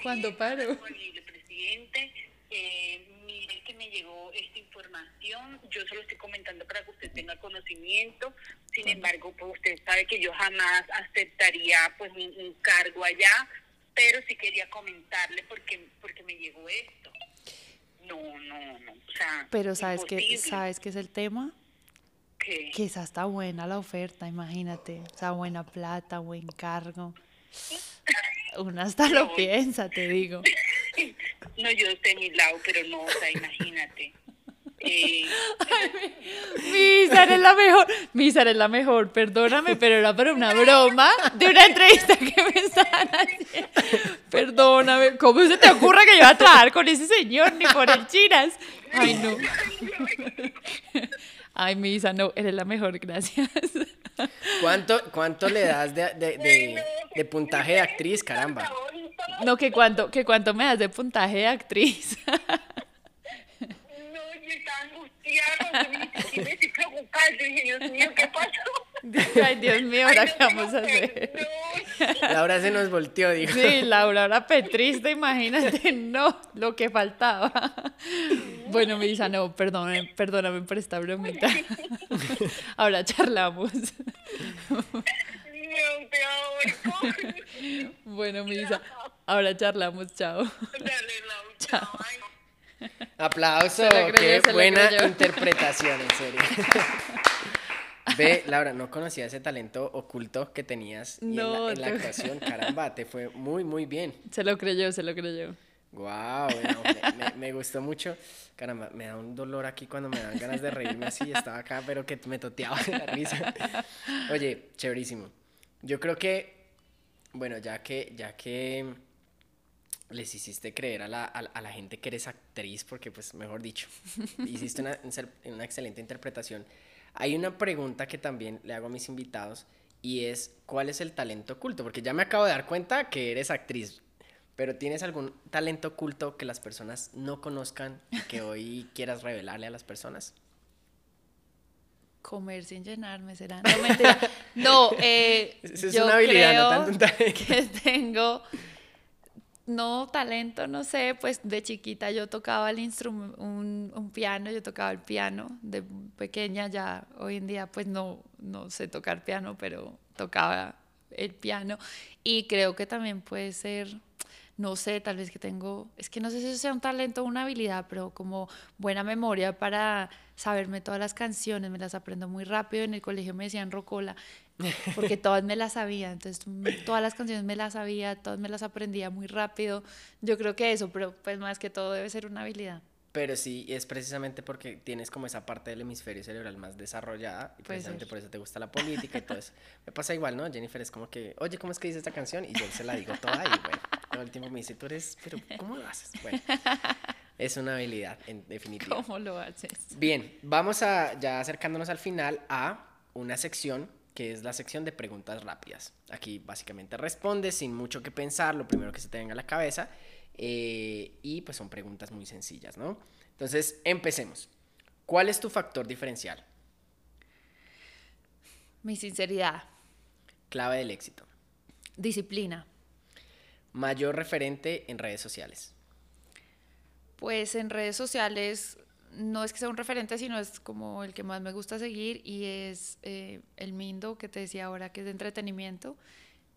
¿Cuándo paro? Dile, presidente, eh, mire que me llegó esta información, yo solo estoy comentando para que usted tenga conocimiento, sin embargo, pues usted sabe que yo jamás aceptaría pues un, un cargo allá, pero sí quería comentarle porque, porque me llegó esto. No, no, no, o sea, Pero sabes que, imposible. ¿sabes qué es el tema? Que esa está buena la oferta, imagínate, o sea, buena plata, buen cargo. Uno hasta lo piensa, te digo. <laughs> No, yo estoy en mi lado, pero no, o sea, imagínate. Eh, <laughs> Misa, eres la mejor. Misa, eres la mejor. Perdóname, pero era para una broma de una entrevista que me estaban haciendo. Perdóname. ¿Cómo se te ocurre que yo iba a trabajar con ese señor ni por el chinas? Ay, no. Ay, Misa, no, eres la mejor, gracias. <laughs> ¿Cuánto, cuánto le das de, de, de- de puntaje de actriz, caramba? <laughs> No, que cuánto, que cuánto me das de puntaje de actriz. <laughs> No, yo me- estoy preocupada, yo dije, Dios mío, ¿qué pasó? <laughs> Ay, Dios mío, ¿ahora no qué vamos a hacer? perdón. <laughs> Laura se nos volteó, dijo. Sí, Laura, ahora petrista, imagínate, <laughs> no, lo que faltaba. Bueno, Misa, no, perdóname, perdóname por esta bromita. Ahora charlamos. No. Bueno, Misa, ahora charlamos, chao. Dale, Lau, chao. <laughs> Aplauso, creyó, qué buena <laughs> interpretación, en serio. Ve, Laura, no conocía ese talento oculto que tenías y en la- No, en la, actuación. Caramba, te fue muy, muy bien. Se lo creyó, se lo creyó. Wow, me, gustó mucho. Caramba, me da un dolor aquí cuando me dan ganas de reírme así. Estaba acá, pero que me toteaba de la risa. Oye, chéverísimo. Yo creo que, bueno, ya que, ya que les hiciste creer a la, a, la gente que eres actriz, porque pues, mejor dicho, <laughs> hiciste una, una excelente interpretación. Hay una pregunta que también le hago a mis invitados y es, ¿cuál es el talento oculto? Porque ya me acabo de dar cuenta que eres actriz pero ¿tienes algún talento oculto que las personas no conozcan y que hoy <laughs> quieras revelarle a las personas? Comer sin llenarme será. No, mentira. No, <laughs> eh, es una habilidad, no tanto un talento. Que tengo. No, talento, no sé, pues de chiquita yo tocaba el un, un, piano, yo tocaba el piano de pequeña, ya hoy en día pues no, no sé tocar piano, pero tocaba el piano. Y creo que también puede ser no sé, tal vez que tengo, es que no sé si eso sea un talento o una habilidad, pero como buena memoria para saberme todas las canciones, me las aprendo muy rápido, en el colegio me decían rocola, <laughs> porque todas me las sabía, entonces todas las canciones me las sabía, todas me las aprendía muy rápido, yo creo que eso, pero pues más que todo debe ser una habilidad. Pero sí, es precisamente porque tienes como esa parte del hemisferio cerebral más desarrollada y precisamente por eso te gusta la política y todo eso. <laughs> Me pasa igual, ¿no? Jennifer es como que, oye, ¿cómo es que dice esta canción? Y yo se la digo toda y bueno, todo el tiempo me dice, tú eres, pero ¿cómo lo haces? Bueno, <laughs> es una habilidad, en definitiva. ¿Cómo lo haces? Bien, vamos a, ya acercándonos al final, a una sección que es la sección de preguntas rápidas. Aquí básicamente respondes sin mucho que pensar, lo primero que se te venga a la cabeza eh, y pues son preguntas muy sencillas, ¿no? Entonces, empecemos. ¿Cuál es tu factor diferencial? Mi sinceridad. Clave del éxito. Disciplina. Mayor referente en redes sociales. Pues en redes sociales no es que sea un referente, sino es como el que más me gusta seguir y es eh, el Mindo que te decía ahora que es de entretenimiento.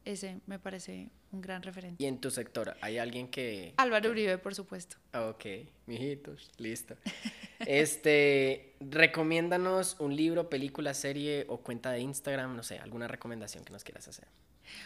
Ese me parece un gran referente. ¿Y en tu sector hay alguien que... Álvaro Uribe, por supuesto. Ok, mijitos, listo. <laughs> este, recomiéndanos un libro, película, serie o cuenta de Instagram, no sé, alguna recomendación que nos quieras hacer.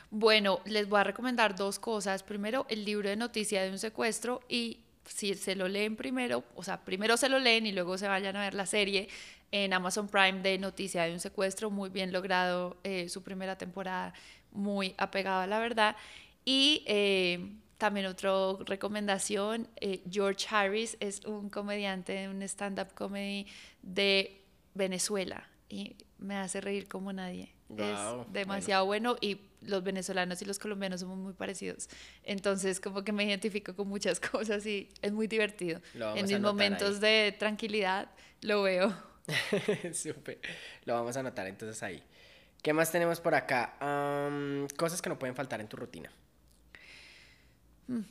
Bueno, les voy a recomendar dos cosas. Primero, el libro de noticia de un secuestro y si se lo leen primero, o sea, primero se lo leen y luego se vayan a ver la serie en Amazon Prime de Noticia de un secuestro, muy bien logrado eh, su primera temporada, muy apegado a la verdad. Y eh, también otra recomendación, eh, George Harris es un comediante, de un stand-up comedy de Venezuela y me hace reír como nadie. Es demasiado bueno. y los venezolanos y los colombianos somos muy parecidos. Entonces como que me identifico con muchas <laughs> cosas y es muy divertido. En mis momentos de tranquilidad lo veo. <laughs> Súper. Lo vamos a anotar entonces ahí. ¿Qué más tenemos por acá? cosas que no pueden faltar en tu rutina. Mm,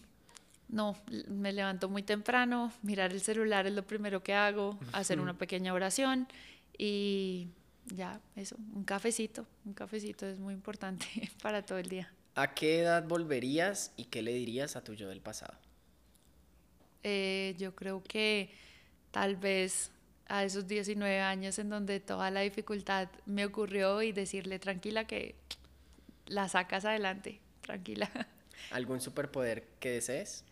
no, me levanto muy temprano, mirar el celular es lo primero que hago, hacer una pequeña oración y ya, eso, un cafecito, un cafecito es muy importante <laughs> para todo el día. ¿A qué edad volverías y qué le dirías a tu yo del pasado? Eh, yo creo que tal vez a esos 19 años en donde toda la dificultad me ocurrió y decirle tranquila que la sacas adelante, tranquila. <laughs> ¿Algún superpoder que desees?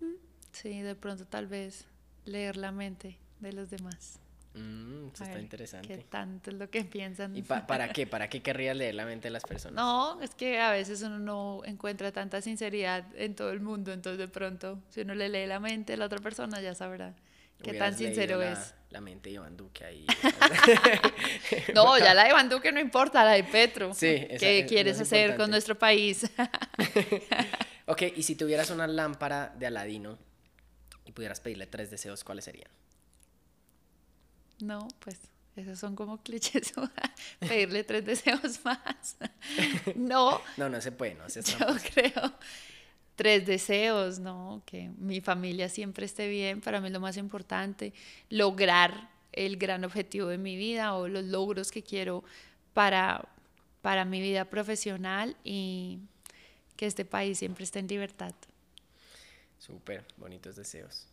Mm, sí, de pronto tal vez leer la mente de los demás. Mm, eso está interesante. ¿Qué tanto es lo que piensan? ¿Y para qué? ¿Para qué querrías leer la mente de las personas? No, es que a veces uno no encuentra tanta sinceridad en todo el mundo, entonces de pronto, si uno le lee la mente a la otra persona, ya sabrá qué tan sincero es. La mente de Iván Duque ahí. <laughs> no, <laughs> ya la de Iván Duque no importa, la de Petro. Sí, ¿Qué quieres hacer con nuestro país? <laughs> ok, y si tuvieras una lámpara de Aladino y pudieras pedirle tres deseos, ¿cuáles serían? No, pues esos son como clichés. <laughs> Pedirle tres deseos más. <laughs> no. No, no se puede, no se Yo creo tres deseos, ¿no? Que mi familia siempre esté bien, para mí es lo más importante, lograr el gran objetivo de mi vida o los logros que quiero para, para mi vida profesional y que este país siempre esté en libertad. Súper, bonitos deseos.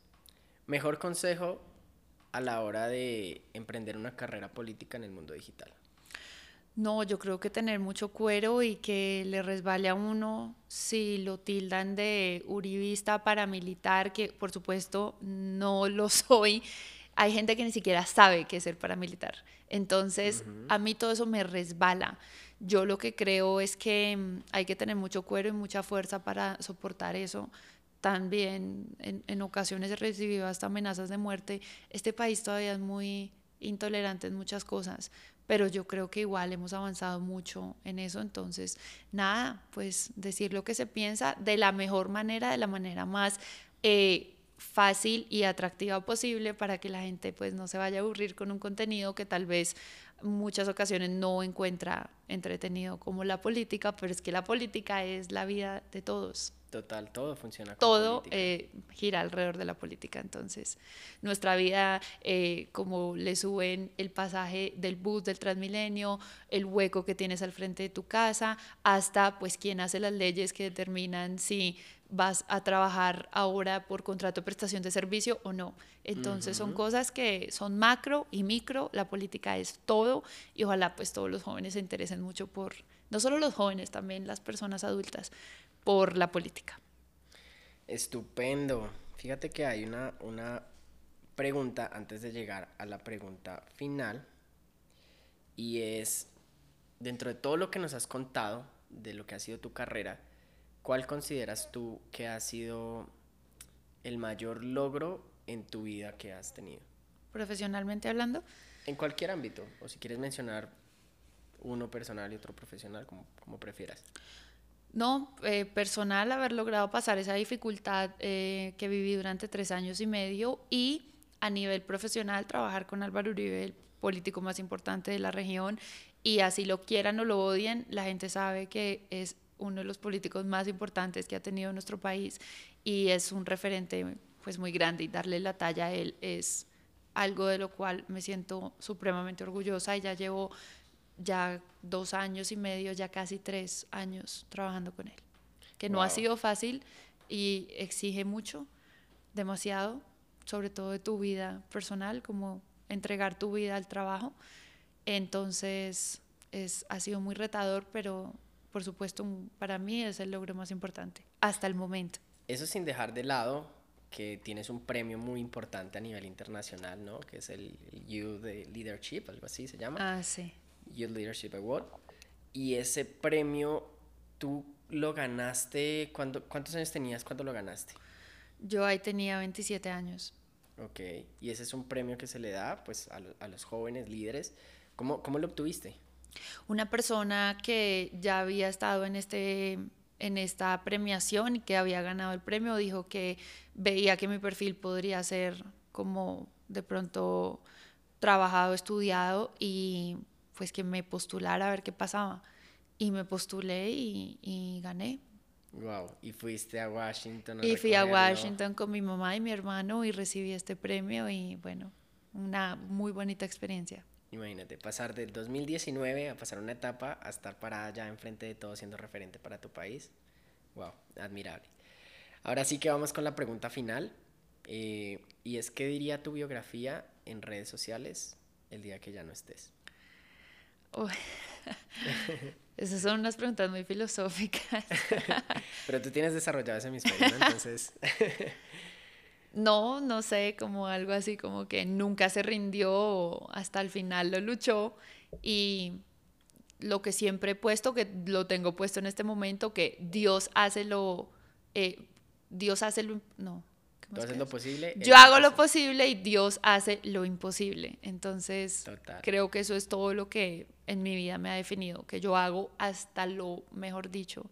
Mejor consejo a la hora de emprender una carrera política en el mundo digital. No, yo creo que tener mucho cuero y que le resbale a uno si lo tildan de uribista paramilitar, que por supuesto no lo <laughs> soy. Hay gente que ni siquiera sabe qué es ser paramilitar. Entonces, a mí todo eso me resbala. Yo lo que creo es que mm, hay que tener mucho cuero y mucha fuerza para soportar eso. También en, en ocasiones he recibido hasta amenazas de muerte. Este país todavía es muy intolerante en muchas cosas pero yo creo que igual hemos avanzado mucho en eso, entonces nada, pues decir lo que se piensa de la mejor manera, de la manera más eh, fácil y atractiva posible para que la gente pues no se vaya a aburrir con un contenido que tal vez muchas ocasiones no encuentra entretenido como la política, pero es que la política es la vida de todos. Total, todo funciona. Con todo eh, gira alrededor de la política. Entonces, nuestra vida, eh, como le suben el pasaje del bus del Transmilenio, el hueco que tienes al frente de tu casa, hasta pues quién hace las leyes que determinan si vas a trabajar ahora por contrato de prestación de servicio o no. Entonces son cosas que son macro y micro, la política es todo y ojalá pues todos los jóvenes se interesen mucho por, no solo los jóvenes, también las personas adultas, por la política. Estupendo. Fíjate que hay una, una pregunta antes de llegar a la pregunta final y es, dentro de todo lo que nos has contado, de lo que ha sido tu carrera, ¿cuál consideras tú que ha sido el mayor logro en tu vida que has tenido? Profesionalmente hablando. En cualquier ámbito, o si quieres mencionar uno personal y otro profesional, como, como prefieras. No, eh, personal, haber logrado pasar esa dificultad eh, que viví durante tres años y medio y a nivel profesional trabajar con Álvaro Uribe, el político más importante de la región, y así lo quieran o lo odien, la gente sabe que es uno de los políticos más importantes que ha tenido nuestro país y es un referente pues muy grande y darle la talla a él es algo de lo cual me siento supremamente orgullosa y ya llevo ya dos años y medio, ya casi tres años trabajando con él. Que no ha sido fácil y exige mucho, demasiado, sobre todo de tu vida personal, como entregar tu vida al trabajo. Entonces, es, ha sido muy retador, pero por supuesto para mí es el logro más importante hasta el momento. Eso sin dejar de lado que tienes un premio muy importante a nivel internacional, ¿no? Que es el, el Youth Leadership, algo así se llama. Ah, sí. Youth Leadership Award. Y ese premio, tú lo ganaste, cuando, ¿cuántos años tenías cuando lo ganaste? Yo ahí tenía 27 años. Ok, y ese es un premio que se le da pues, a, a los jóvenes líderes. ¿Cómo, ¿Cómo lo obtuviste? Una persona que ya había estado en, este, en esta premiación y que había ganado el premio dijo que veía que mi perfil podría ser como de pronto trabajado, estudiado y pues que me postulara a ver qué pasaba. Y me postulé y, gané. Wow, y fuiste a Washington. y fui a Washington con mi mamá y mi hermano y recibí este premio y bueno, una muy bonita experiencia. Imagínate, pasar del 2019 a pasar una etapa a estar para allá enfrente de todo siendo referente para tu país. Wow, admirable. Ahora sí que vamos con la pregunta final. Eh, y es, ¿qué diría tu biografía en redes sociales el día que ya no estés? <laughs> Esas son unas preguntas muy filosóficas. <laughs> Pero tú tienes desarrollado ese hemisferio, ¿no? Entonces... <laughs> No, no sé, como algo así como que nunca se rindió, hasta el final lo luchó y lo que siempre he puesto, que lo tengo puesto en este momento, que Dios hace lo, eh, Dios hace lo, no, Tú haces lo posible. Yo hago lo posible y Dios hace lo imposible. Entonces, creo que eso es todo lo que en mi vida me ha definido, que yo hago hasta lo, mejor dicho,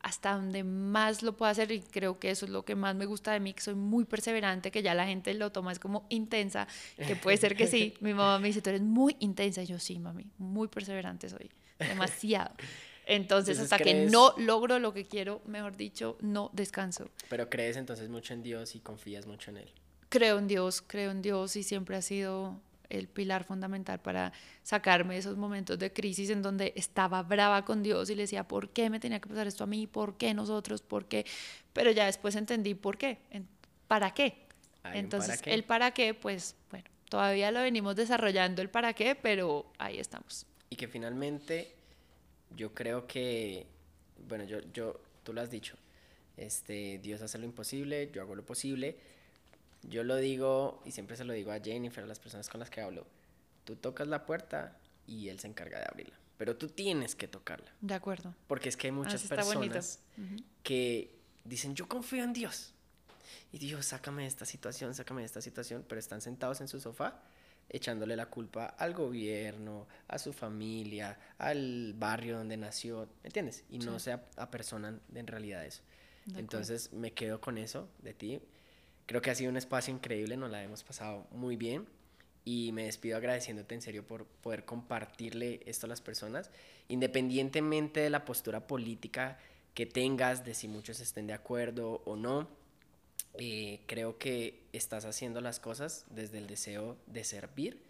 hasta donde más lo puedo hacer y creo que eso es lo que más me gusta de mí, que soy muy perseverante, que ya la gente lo toma es como intensa, que puede ser que sí. <laughs> Mi mamá me dice, tú eres muy intensa y yo sí, mami, muy perseverante soy, demasiado. <laughs> Entonces, hasta que no logro lo que quiero, mejor dicho, no descanso. Pero crees entonces mucho en Dios y confías mucho en Él. Creo en Dios, creo en Dios y siempre ha sido el pilar fundamental para sacarme de esos momentos de crisis en donde estaba brava con Dios y le decía, ¿por qué me tenía que pasar esto a mí? ¿Por qué nosotros? ¿Por qué? Pero ya después entendí por qué, para qué. Entonces, el para qué, pues bueno, todavía lo venimos desarrollando el para qué, pero ahí estamos. y que finalmente yo creo que, bueno, yo, yo, tú lo has dicho, este, Dios hace lo imposible, yo hago lo posible. Yo lo digo y siempre se lo digo a Jennifer, a las personas con las que hablo. Tú tocas la puerta y él se encarga de abrirla. Pero tú tienes que tocarla. De acuerdo. Porque es que hay muchas personas que dicen, yo confío en Dios. Y Dios, sácame de esta situación, sácame de esta situación. Pero están sentados en su sofá echándole la culpa al gobierno, a su familia, al barrio donde nació, ¿me entiendes? Y no se apersonan en realidad eso. Entonces me quedo con eso de ti. Creo que ha sido un espacio increíble, nos la hemos pasado muy bien y me despido agradeciéndote en serio por poder compartirle esto a las personas, independientemente de la postura política que tengas, de si muchos estén de acuerdo o no. Eh, creo que estás haciendo las cosas desde el deseo de servir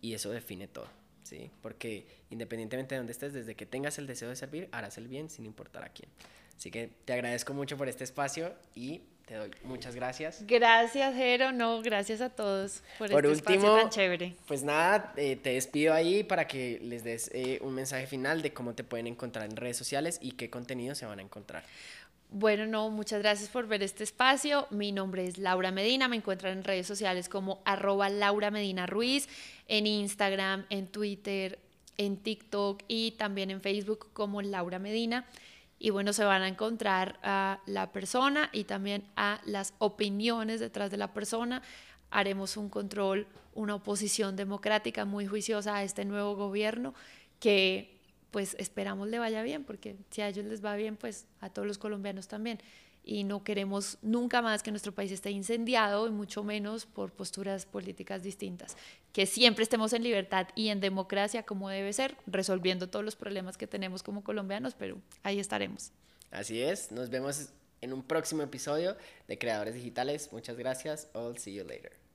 y eso define todo, ¿sí? Porque independientemente de dónde estés, desde que tengas el deseo de servir, harás el bien sin importar a quién. Así que te agradezco mucho por este espacio y te doy muchas gracias. Gracias, Jero. No, gracias a todos por, este espacio tan chévere. Pues nada, eh, te despido ahí para que les des eh, un mensaje final de cómo te pueden encontrar en redes sociales y qué contenido se van a encontrar. Bueno, no, muchas gracias por ver este espacio. Mi nombre es Laura Medina, me encuentran en redes sociales como arroba Laura Medina Ruiz, en Instagram, en Twitter, en TikTok y también en Facebook como Laura Medina y bueno, se van a encontrar a la persona y también a las opiniones detrás de la persona. Haremos un control, una oposición democrática muy juiciosa a este nuevo gobierno que pues esperamos le vaya bien, porque si a ellos les va bien, pues a todos los colombianos también y no queremos nunca más que nuestro país esté incendiado y mucho menos por posturas políticas distintas. Que siempre estemos en libertad y en democracia como debe ser, resolviendo todos los problemas que tenemos como colombianos, pero ahí estaremos. Así es, nos vemos en un próximo episodio de Creadores Digitales. Muchas gracias. I'll see you later.